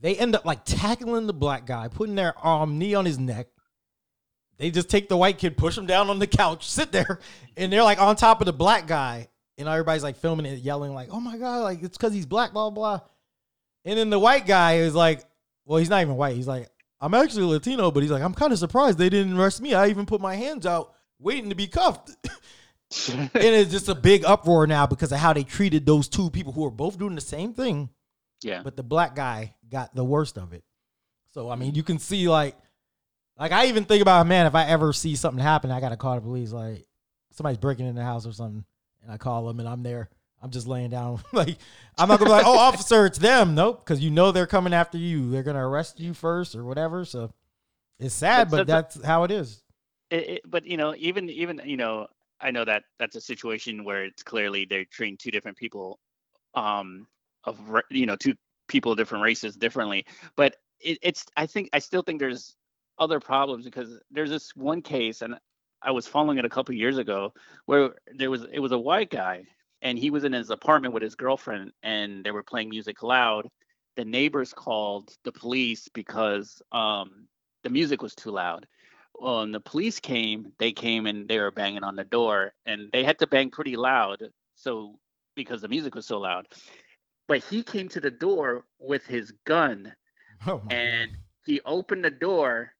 They end up like tackling the black guy, putting their arm knee on his neck. They just take the white kid, push him down on the couch, sit there, and they're like on top of the black guy, and everybody's like filming it, yelling like, "Oh my god!" Like it's because he's black, blah blah. And then the white guy is like, well, he's not even white. He's like, I'm actually Latino, but he's like, I'm kind of surprised they didn't arrest me. I even put my hands out waiting to be cuffed. and it's just a big uproar now because of how they treated those two people who are both doing the same thing, yeah. but the black guy got the worst of it. So I mean, you can see like, like I even think about man, if I ever see something happen, I gotta call the police. Like somebody's breaking in the house or something, and I call them, and I'm there. I'm just laying down. like I'm not gonna be like, oh, officer, it's them. Nope, because you know they're coming after you. They're gonna arrest you first or whatever. So it's sad, But but that's how it is. it, it, but you know, even even you know, I know that that's a situation where it's clearly they're treating two different people, um, of you know, two people of different races differently. But it, it's I think I still think there's other problems because there's this one case, and I was following it a couple years ago, where there was it was a white guy, and he was in his apartment with his girlfriend, and they were playing music loud. The neighbors called the police because um, the music was too loud well, when the police came, they came and they were banging on the door, and they had to bang pretty loud, so because the music was so loud. But he came to the door with his gun, Oh and he opened the door.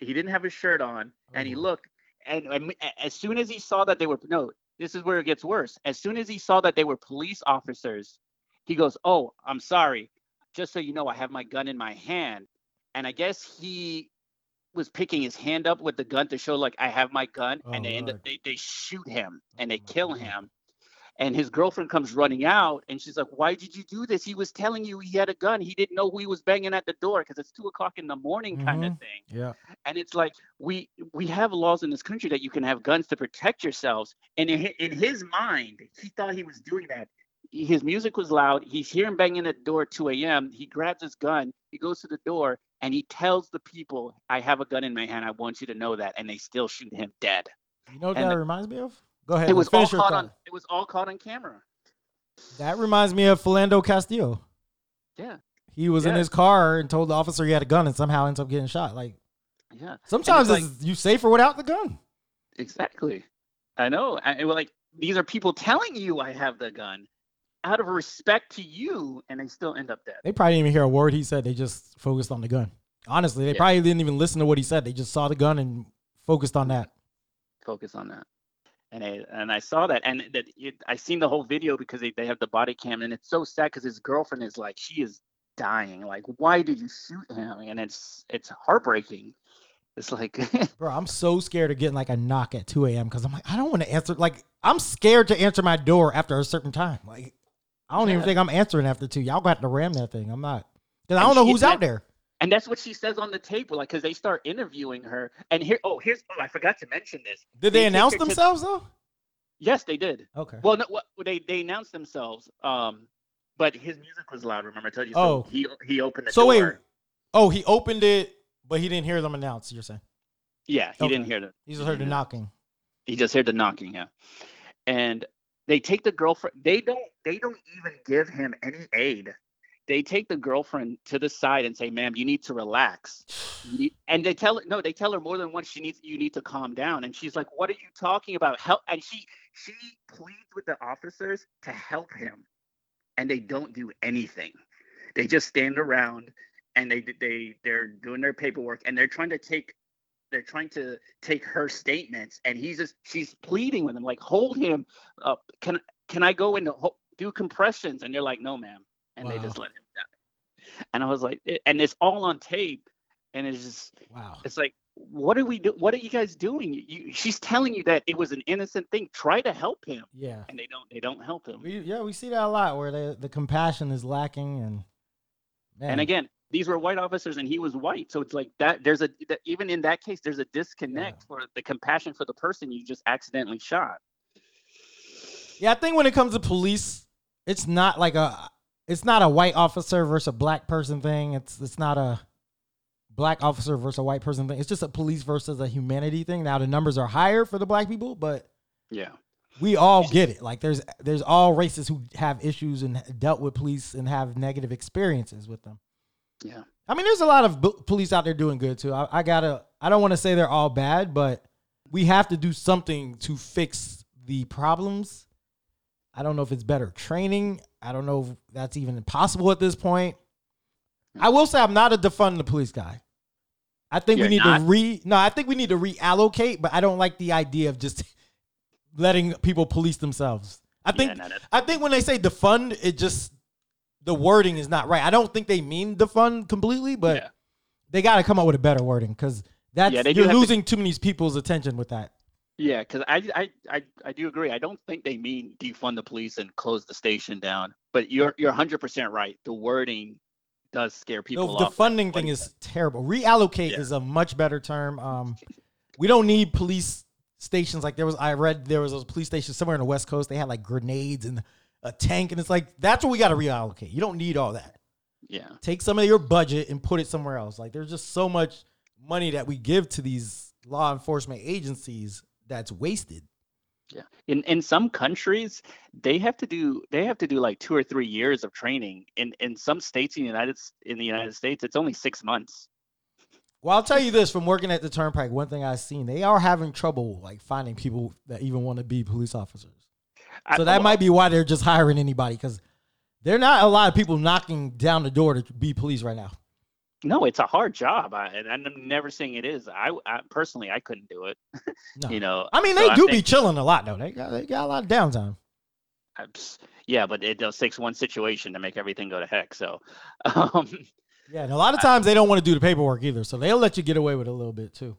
He didn't have his shirt on, and he Oh. looked, and um, a- as soon as he saw that they were no, this is where it gets worse. As soon as he saw that they were police officers, he goes, "Oh, I'm sorry. Just so you know, I have my gun in my hand." And I guess he was picking his hand up with the gun to show like I have my gun, Oh, and they end up they, they shoot him and they Oh, my kill God. him. And his girlfriend comes running out, and she's like, "Why did you do this? He was telling you he had a gun. He didn't know who he was banging at the door because it's two o'clock in the morning, kind of Mhm. thing." Yeah. and it's like we we have laws in this country that you can have guns to protect yourselves and in, in his mind he thought he was doing that his music was loud he's hearing banging at the door at 2 a.m he grabs his gun he goes to the door and he tells the people i have a gun in my hand i want you to know that and they still shoot him dead You know what And that the- reminds me of? Go ahead. it was all caught on it was all caught on camera That reminds me of Philando Castillo. yeah He was in his car and told the officer he had a gun and somehow ends up getting shot. Like yeah sometimes like- it's, you safer without the gun. Exactly. I know. I, and, like these are people telling you I have the gun out of respect to you, and they still end up dead. They probably didn't even hear a word he said. They just focused on the gun. Honestly, they Yeah. probably didn't even listen to what he said. They just saw the gun and focused on that. Focus on that. And I and I saw that, and that it, I seen the whole video because they, they have the body cam, and it's so sad because his girlfriend is like she is dying. Like, why did you shoot him? And it's it's heartbreaking. It's like Bro, I'm so scared of getting like a knock at 2 a.m. because I'm like, I don't want to answer. Like, I'm scared to answer my door after a certain time. Like, I don't even think I'm answering after two. Y'all got to ram that thing. I'm not. Because I don't know who's out there. And that's what she says on the tape, like, because they start interviewing her. And here, oh, here's, oh, I forgot to mention this. Did they take announce her to- themselves though? Yes, they did. Okay. Well, no, what, they they announced themselves. Um, but his music was loud. Remember, I told you. So Oh. he he opened the So door. wait. Oh, he opened it, but he didn't hear them announce. You're saying Yeah, he Okay. didn't hear them. he just heard the knocking. He just heard the knocking. Yeah, and they take the girlfriend. They don't. They don't even give him any aid. They take the girlfriend to the side and say, "Ma'am, you need to relax." Need, and they tell her no. They tell her more than once. She needs. You need to calm down. And she's like, "What are you talking about? Help!" And she she pleads with the officers to help him, and they don't do anything. They just stand around and they they they're doing their paperwork and they're trying to take they're trying to take her statements and he's just she's pleading with him like hold him up can can i go and ho- do compressions and they're like no ma'am and they just let him die. And i was like and it's all on tape and it's just Wow. it's like what are we do what are you guys doing? You, she's telling you that it was an innocent thing. Try to help him. Yeah. and they don't they don't help him. We, yeah, we see that a lot where the the compassion is lacking and man, and again these were white officers and he was white. So it's like that there's a that, even in that case there's a disconnect for the compassion for the person you just accidentally shot. Yeah, I think when it comes to police, it's not like a it's not a white officer versus a black person thing. It's it's not a black officer versus a white person thing. It's just a police versus a humanity thing. Now the numbers are higher for the black people, but yeah we all get it. Like there's there's all races who have issues and dealt with police and have negative experiences with them. yeah I mean, there's a lot of b- police out there doing good too. I, I gotta. I don't want to say they're all bad, but we have to do something to fix the problems. I don't know if it's better training. I don't know if that's even possible at this point. I will say I'm not a defund the police guy. I think You're we need not? to re no, I think we need to reallocate, but I don't like the idea of just letting people police themselves. I think no, I think when they say defund, it just the wording is not right. I don't think they mean defund completely, but Yeah. they got to come up with a better wording because that's Yeah, you're have to- losing too many people's attention with that. Yeah, because I, I I I do agree. I don't think they mean defund the police and close the station down. But you're you're 100 percent right. The wording does scare people the, the off. funding thing is terrible. Reallocate Yeah. is a much better term. Um, we don't need police stations like there was. I read there was a police station somewhere in the West Coast. They had like grenades and a tank, and it's like that's what we got to reallocate. You don't need all that. Yeah. Take some of your budget and put it somewhere else. Like there's just so much money that we give to these law enforcement agencies that's wasted. Yeah. In in some countries, they have to do they have to do like two or three years of training. In in some states in the United in the United States, it's only six months. Well, I'll tell you this from working at the Turnpike. One thing I've seen, they are having trouble like finding people that even want to be police officers. So that might be why they're just hiring anybody because there are not a lot of people knocking down the door to be police right now. No, it's a hard job. I, and I'm never saying it is. I, I personally I couldn't do it. No. You know. I mean, so they do be chilling a lot though. They got, they got a lot of downtime. I- Yeah, but it does takes one situation to make everything go to heck. So, um, Yeah, and a lot of times they don't want to do the paperwork either, so they'll let you get away with it a little bit too.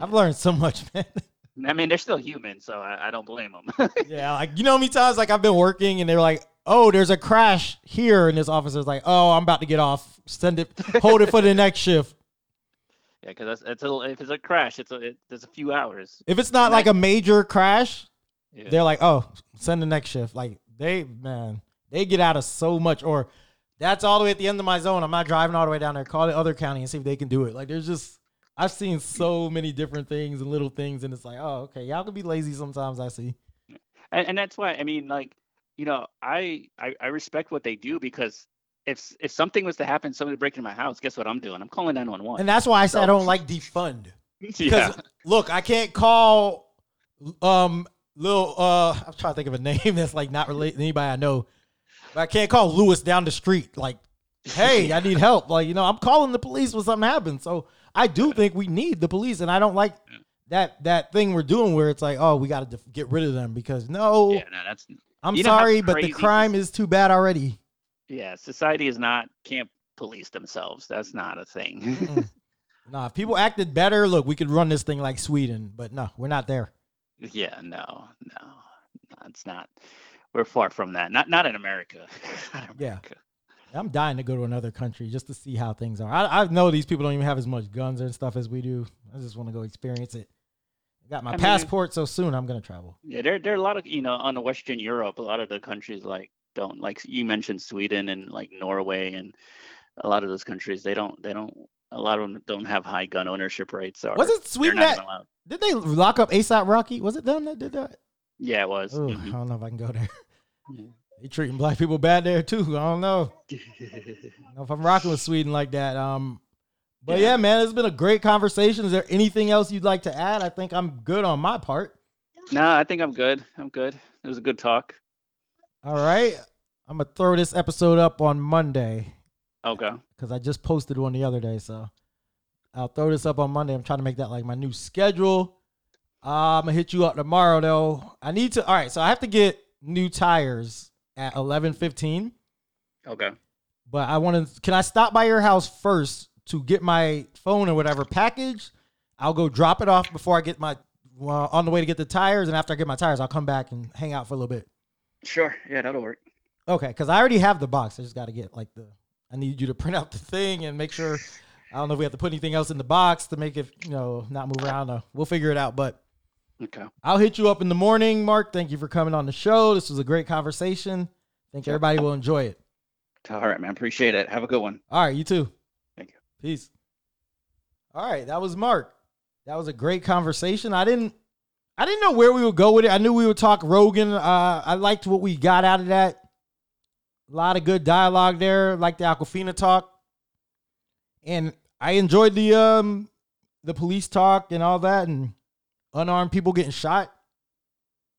I've learned so much, man. I mean, they're still human, so I, I don't blame them. yeah, like you know, how many times like I've been working and they're like, "Oh, there's a crash here," and this officer's like, "Oh, I'm about to get off. Send it, hold it for the next shift." yeah, because it's a, if it's a crash, it's a it, there's a few hours. If it's not And like I- a major crash, Yeah. they're like, "Oh, send the next shift." Like they, man, they get out of so much. Or that's all the way at the end of my zone. I'm not driving all the way down there. Call the other county and see if they can do it. Like there's just, I've seen so many different things and little things, and it's like, oh, okay, y'all can be lazy sometimes. I see. and, and that's why I mean, like, you know, I, I I respect what they do because if if something was to happen, somebody breaking my house, guess what I'm doing? I'm calling 911. And that's why I said I don't like defund. Because yeah, look, I can't call um little uh I'm trying to think of a name that's like not related to anybody I know. But I can't call Lewis down the street like, hey, I need help. Like, you know, I'm calling the police when something happens. So I do think we need the police and I don't like that that thing we're doing where it's like, oh, we got to get rid of them because no, yeah, no, that's I'm You know sorry, but the crime is too bad already. yeah. Society is not can't police themselves. That's not a thing. Nah, if people acted better, look, we could run this thing like Sweden, but no, we're not there. yeah, no, no, no, it's not. We're far from that. Not not in America. Not in Yeah. I'm dying to go to another country just to see how things are. I, I know these people don't even have as much guns and stuff as we do. I just want to go experience it. I got my I mean- passport, so soon I'm gonna travel. Yeah, there there are a lot of you know on the Western Europe, a lot of the countries like don't like you mentioned Sweden and like Norway and a lot of those countries they don't they don't a lot of them don't have high gun ownership rates. Or Was it Sweden that did they lock up ASAP Rocky? Was it them that did that? Yeah, it was. Ooh, I Mhm. don't know if I can go there. They treating black people bad there too. I don't know. I don't know if I'm rocking with Sweden like that. Um, but yeah. Yeah. man, it's been a great conversation. Is there anything else you'd like to add? I think I'm good on my part. no, I think I'm good. I'm good. It was a good talk. All right, I'm gonna throw this episode up on Monday. Okay. because I just posted one the other day. So I'll throw this up on Monday. I'm trying to make that like my new schedule. Uh, I'm gonna hit you up tomorrow though. I need to. All right, so I have to get new tires at 11:15. Okay. But I want to. Can I stop by your house first to get my phone or whatever package? I'll go drop it off before I get my well, on the way to get the tires, and after I get my tires, I'll come back and hang out for a little bit. Sure. Yeah, that'll work. Okay, because I already have the box. I just got to get like the. I need you to print out the thing and make sure. I don't know if we have to put anything else in the box to make it, you know, not move around. Uh, we'll figure it out. But Okay. I'll hit you up in the morning, Mark. Thank you for coming on the show. This was a great conversation. I think everybody will enjoy it. All right, man. Appreciate it. Have a good one. All right, you too. Peace. All right, that was Mark. That was a great conversation. I didn't I didn't know where we would go with it. I knew we would talk Rogan. Uh, I liked what we got out of that. A lot of good dialogue there. Like the Awkwafina talk. And I enjoyed the um the police talk and all that and unarmed people getting shot.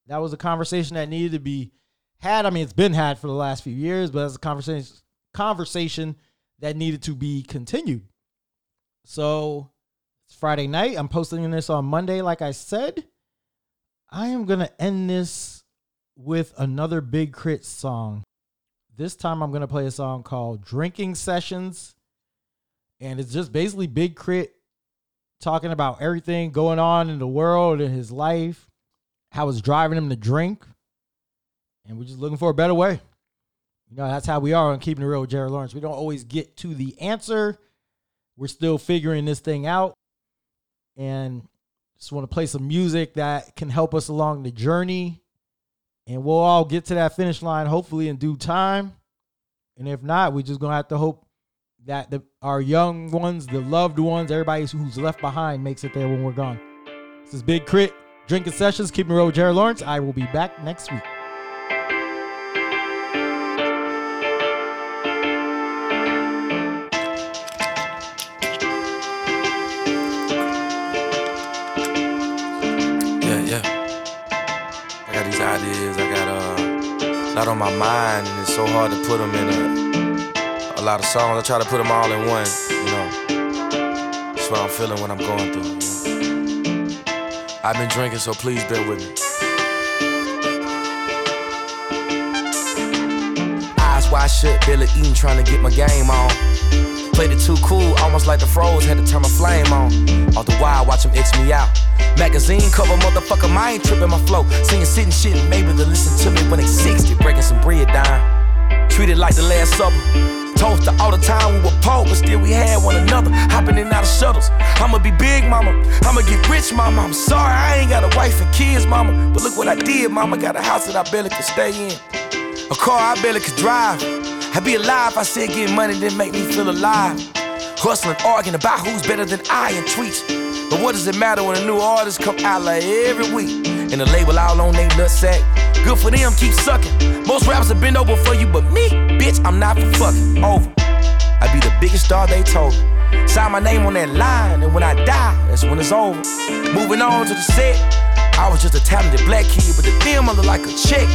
That was a conversation that needed to be had. I mean, it's been had for the last few years, but it's a conversation conversation that needed to be continued. So It's Friday night. I'm posting this on Monday, like I said. I am going to end this with another Big K.R.I.T song. This time I'm going to play a song called Drinking Sessions. And it's just basically Big K.R.I.T talking about everything going on in the world and his life, how it's driving him to drink. And we're just looking for a better way. You know, that's how we are on Keeping It Real with Jared Lawrence. We don't always get to the answer. We're still figuring this thing out. And just want to play some music that can help us along the journey. And we'll all get to that finish line hopefully in due time. And if not, we're just going to have to hope that the, our young ones, the loved ones, everybody who's left behind makes it there when we're gone. This is Big K.R.I.T, Drinking Sessions, Keeping It Real with Jared Lawrence. I will be back next week. Lot on my mind, and it's so hard to put them in a, a lot of songs. I try to put them all in one, you know. That's what I'm feeling when I'm going through. You know? I've been drinking, so please bear with me. Eyes wide shut, barely eating, trying to get my game on. Played it too cool, almost like the froze, had to turn my flame on. All the while, watch them X me out. Magazine cover, motherfucker, I ain't tripping my flow. Singing, sitting, shit, maybe they'll listen to me when they 60, breaking some bread down. Treated like the last supper. Toast all the time we were poor, but still we had one another. Hopping in out of shuttles. I'ma be big, mama. I'ma get rich, mama. I'm sorry, I ain't got a wife and kids, mama. But look what I did, mama. Got a house that I barely could stay in. A car I barely could drive. I'd be alive if I said getting money didn't make me feel alive. Hustling, arguing about who's better than I and tweets. But what does it matter when a new artist come out like every week? And the label all on they nutsack. Good for them, keep sucking. Most rappers have been over for you, but me, bitch, I'm not for fucking over. I be the biggest star they told me. Sign my name on that line, and when I die, that's when it's over. Moving on to the set. I was just a talented black kid, but the film I look like a chick.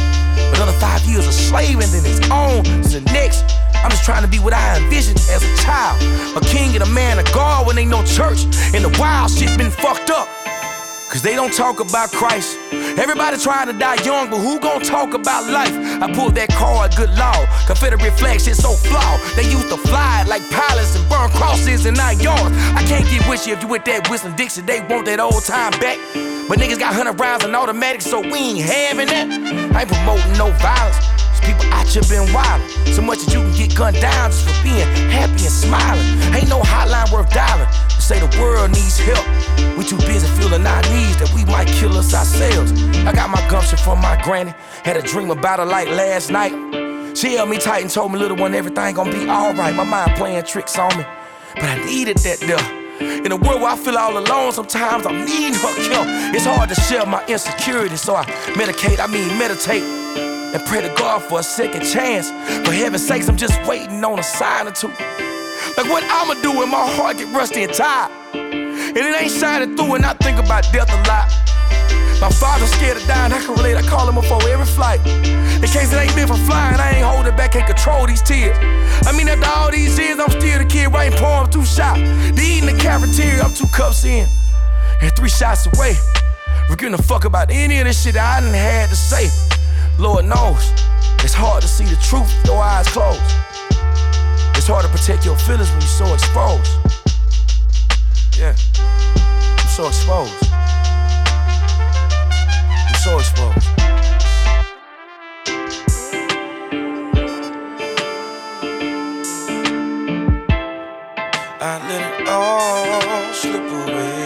Another five years of slave, and then it's on to the next. I'm just trying to be what I envisioned as a child. A king and a man of God when ain't no church. And the wild shit been fucked up. Cause they don't talk about Christ. Everybody trying to die young, but who gon' talk about life? I pulled that card, good law. Confederate flag shit so flawed. They used to fly like pilots and burn crosses in nine yards. I can't get with you if you with that Wilson Dixon. They want that old time back. But niggas got 100 rounds and automatics, so we ain't having that. I ain't promoting no violence people out here been wild. So much that you can get gunned down just for being happy and smiling. Ain't no hotline worth dialing to say the world needs help. We too busy feeling our needs that we might kill us ourselves. I got my gumption from my granny. Had a dream about her like last night. She held me tight and told me, little one, everything gonna be alright. My mind playing tricks on me. But I needed that there. In a world where I feel all alone, sometimes I need her kill. It's hard to share my insecurity, so I medicate, I mean meditate and pray to God for a second chance. For heaven's sakes, I'm just waiting on a sign or two. Like what I'ma do when my heart get rusty and tired. And it ain't shining through and I think about death a lot. My father's scared of dying, I can relate, I call him before every flight. In case it ain't been for flying, I ain't holding back, can't control these tears. I mean, after all these years, I'm still the kid writing poems too shy. To eat in the cafeteria, I'm two cups in. And three shots away. Forgetting the fuck about any of this shit I done had to say. Lord knows, it's hard to see the truth with your eyes closed. It's hard to protect your feelings when you're so exposed. Yeah, I'm so exposed. So. I let it all slip away.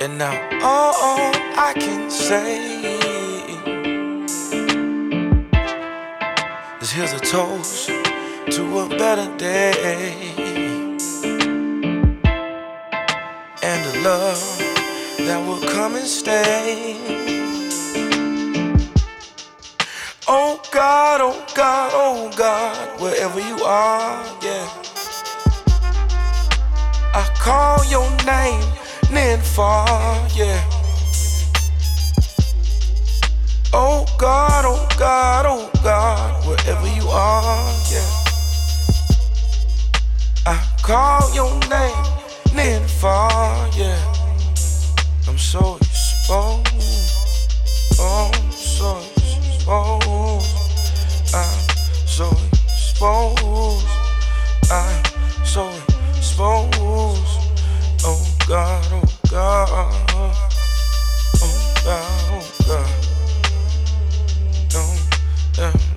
And now all I can say is here's a toast to a better day and a love that will come and stay. Oh God, oh God, oh God, wherever you are, yeah. I call your name and far, yeah. Oh God, oh God, oh God, wherever you are, yeah. I call your name, lightning fall, yeah. I'm so exposed, oh, so exposed. I'm so exposed, I'm so exposed. Oh God, oh God, oh God, oh God. Don't, oh, yeah.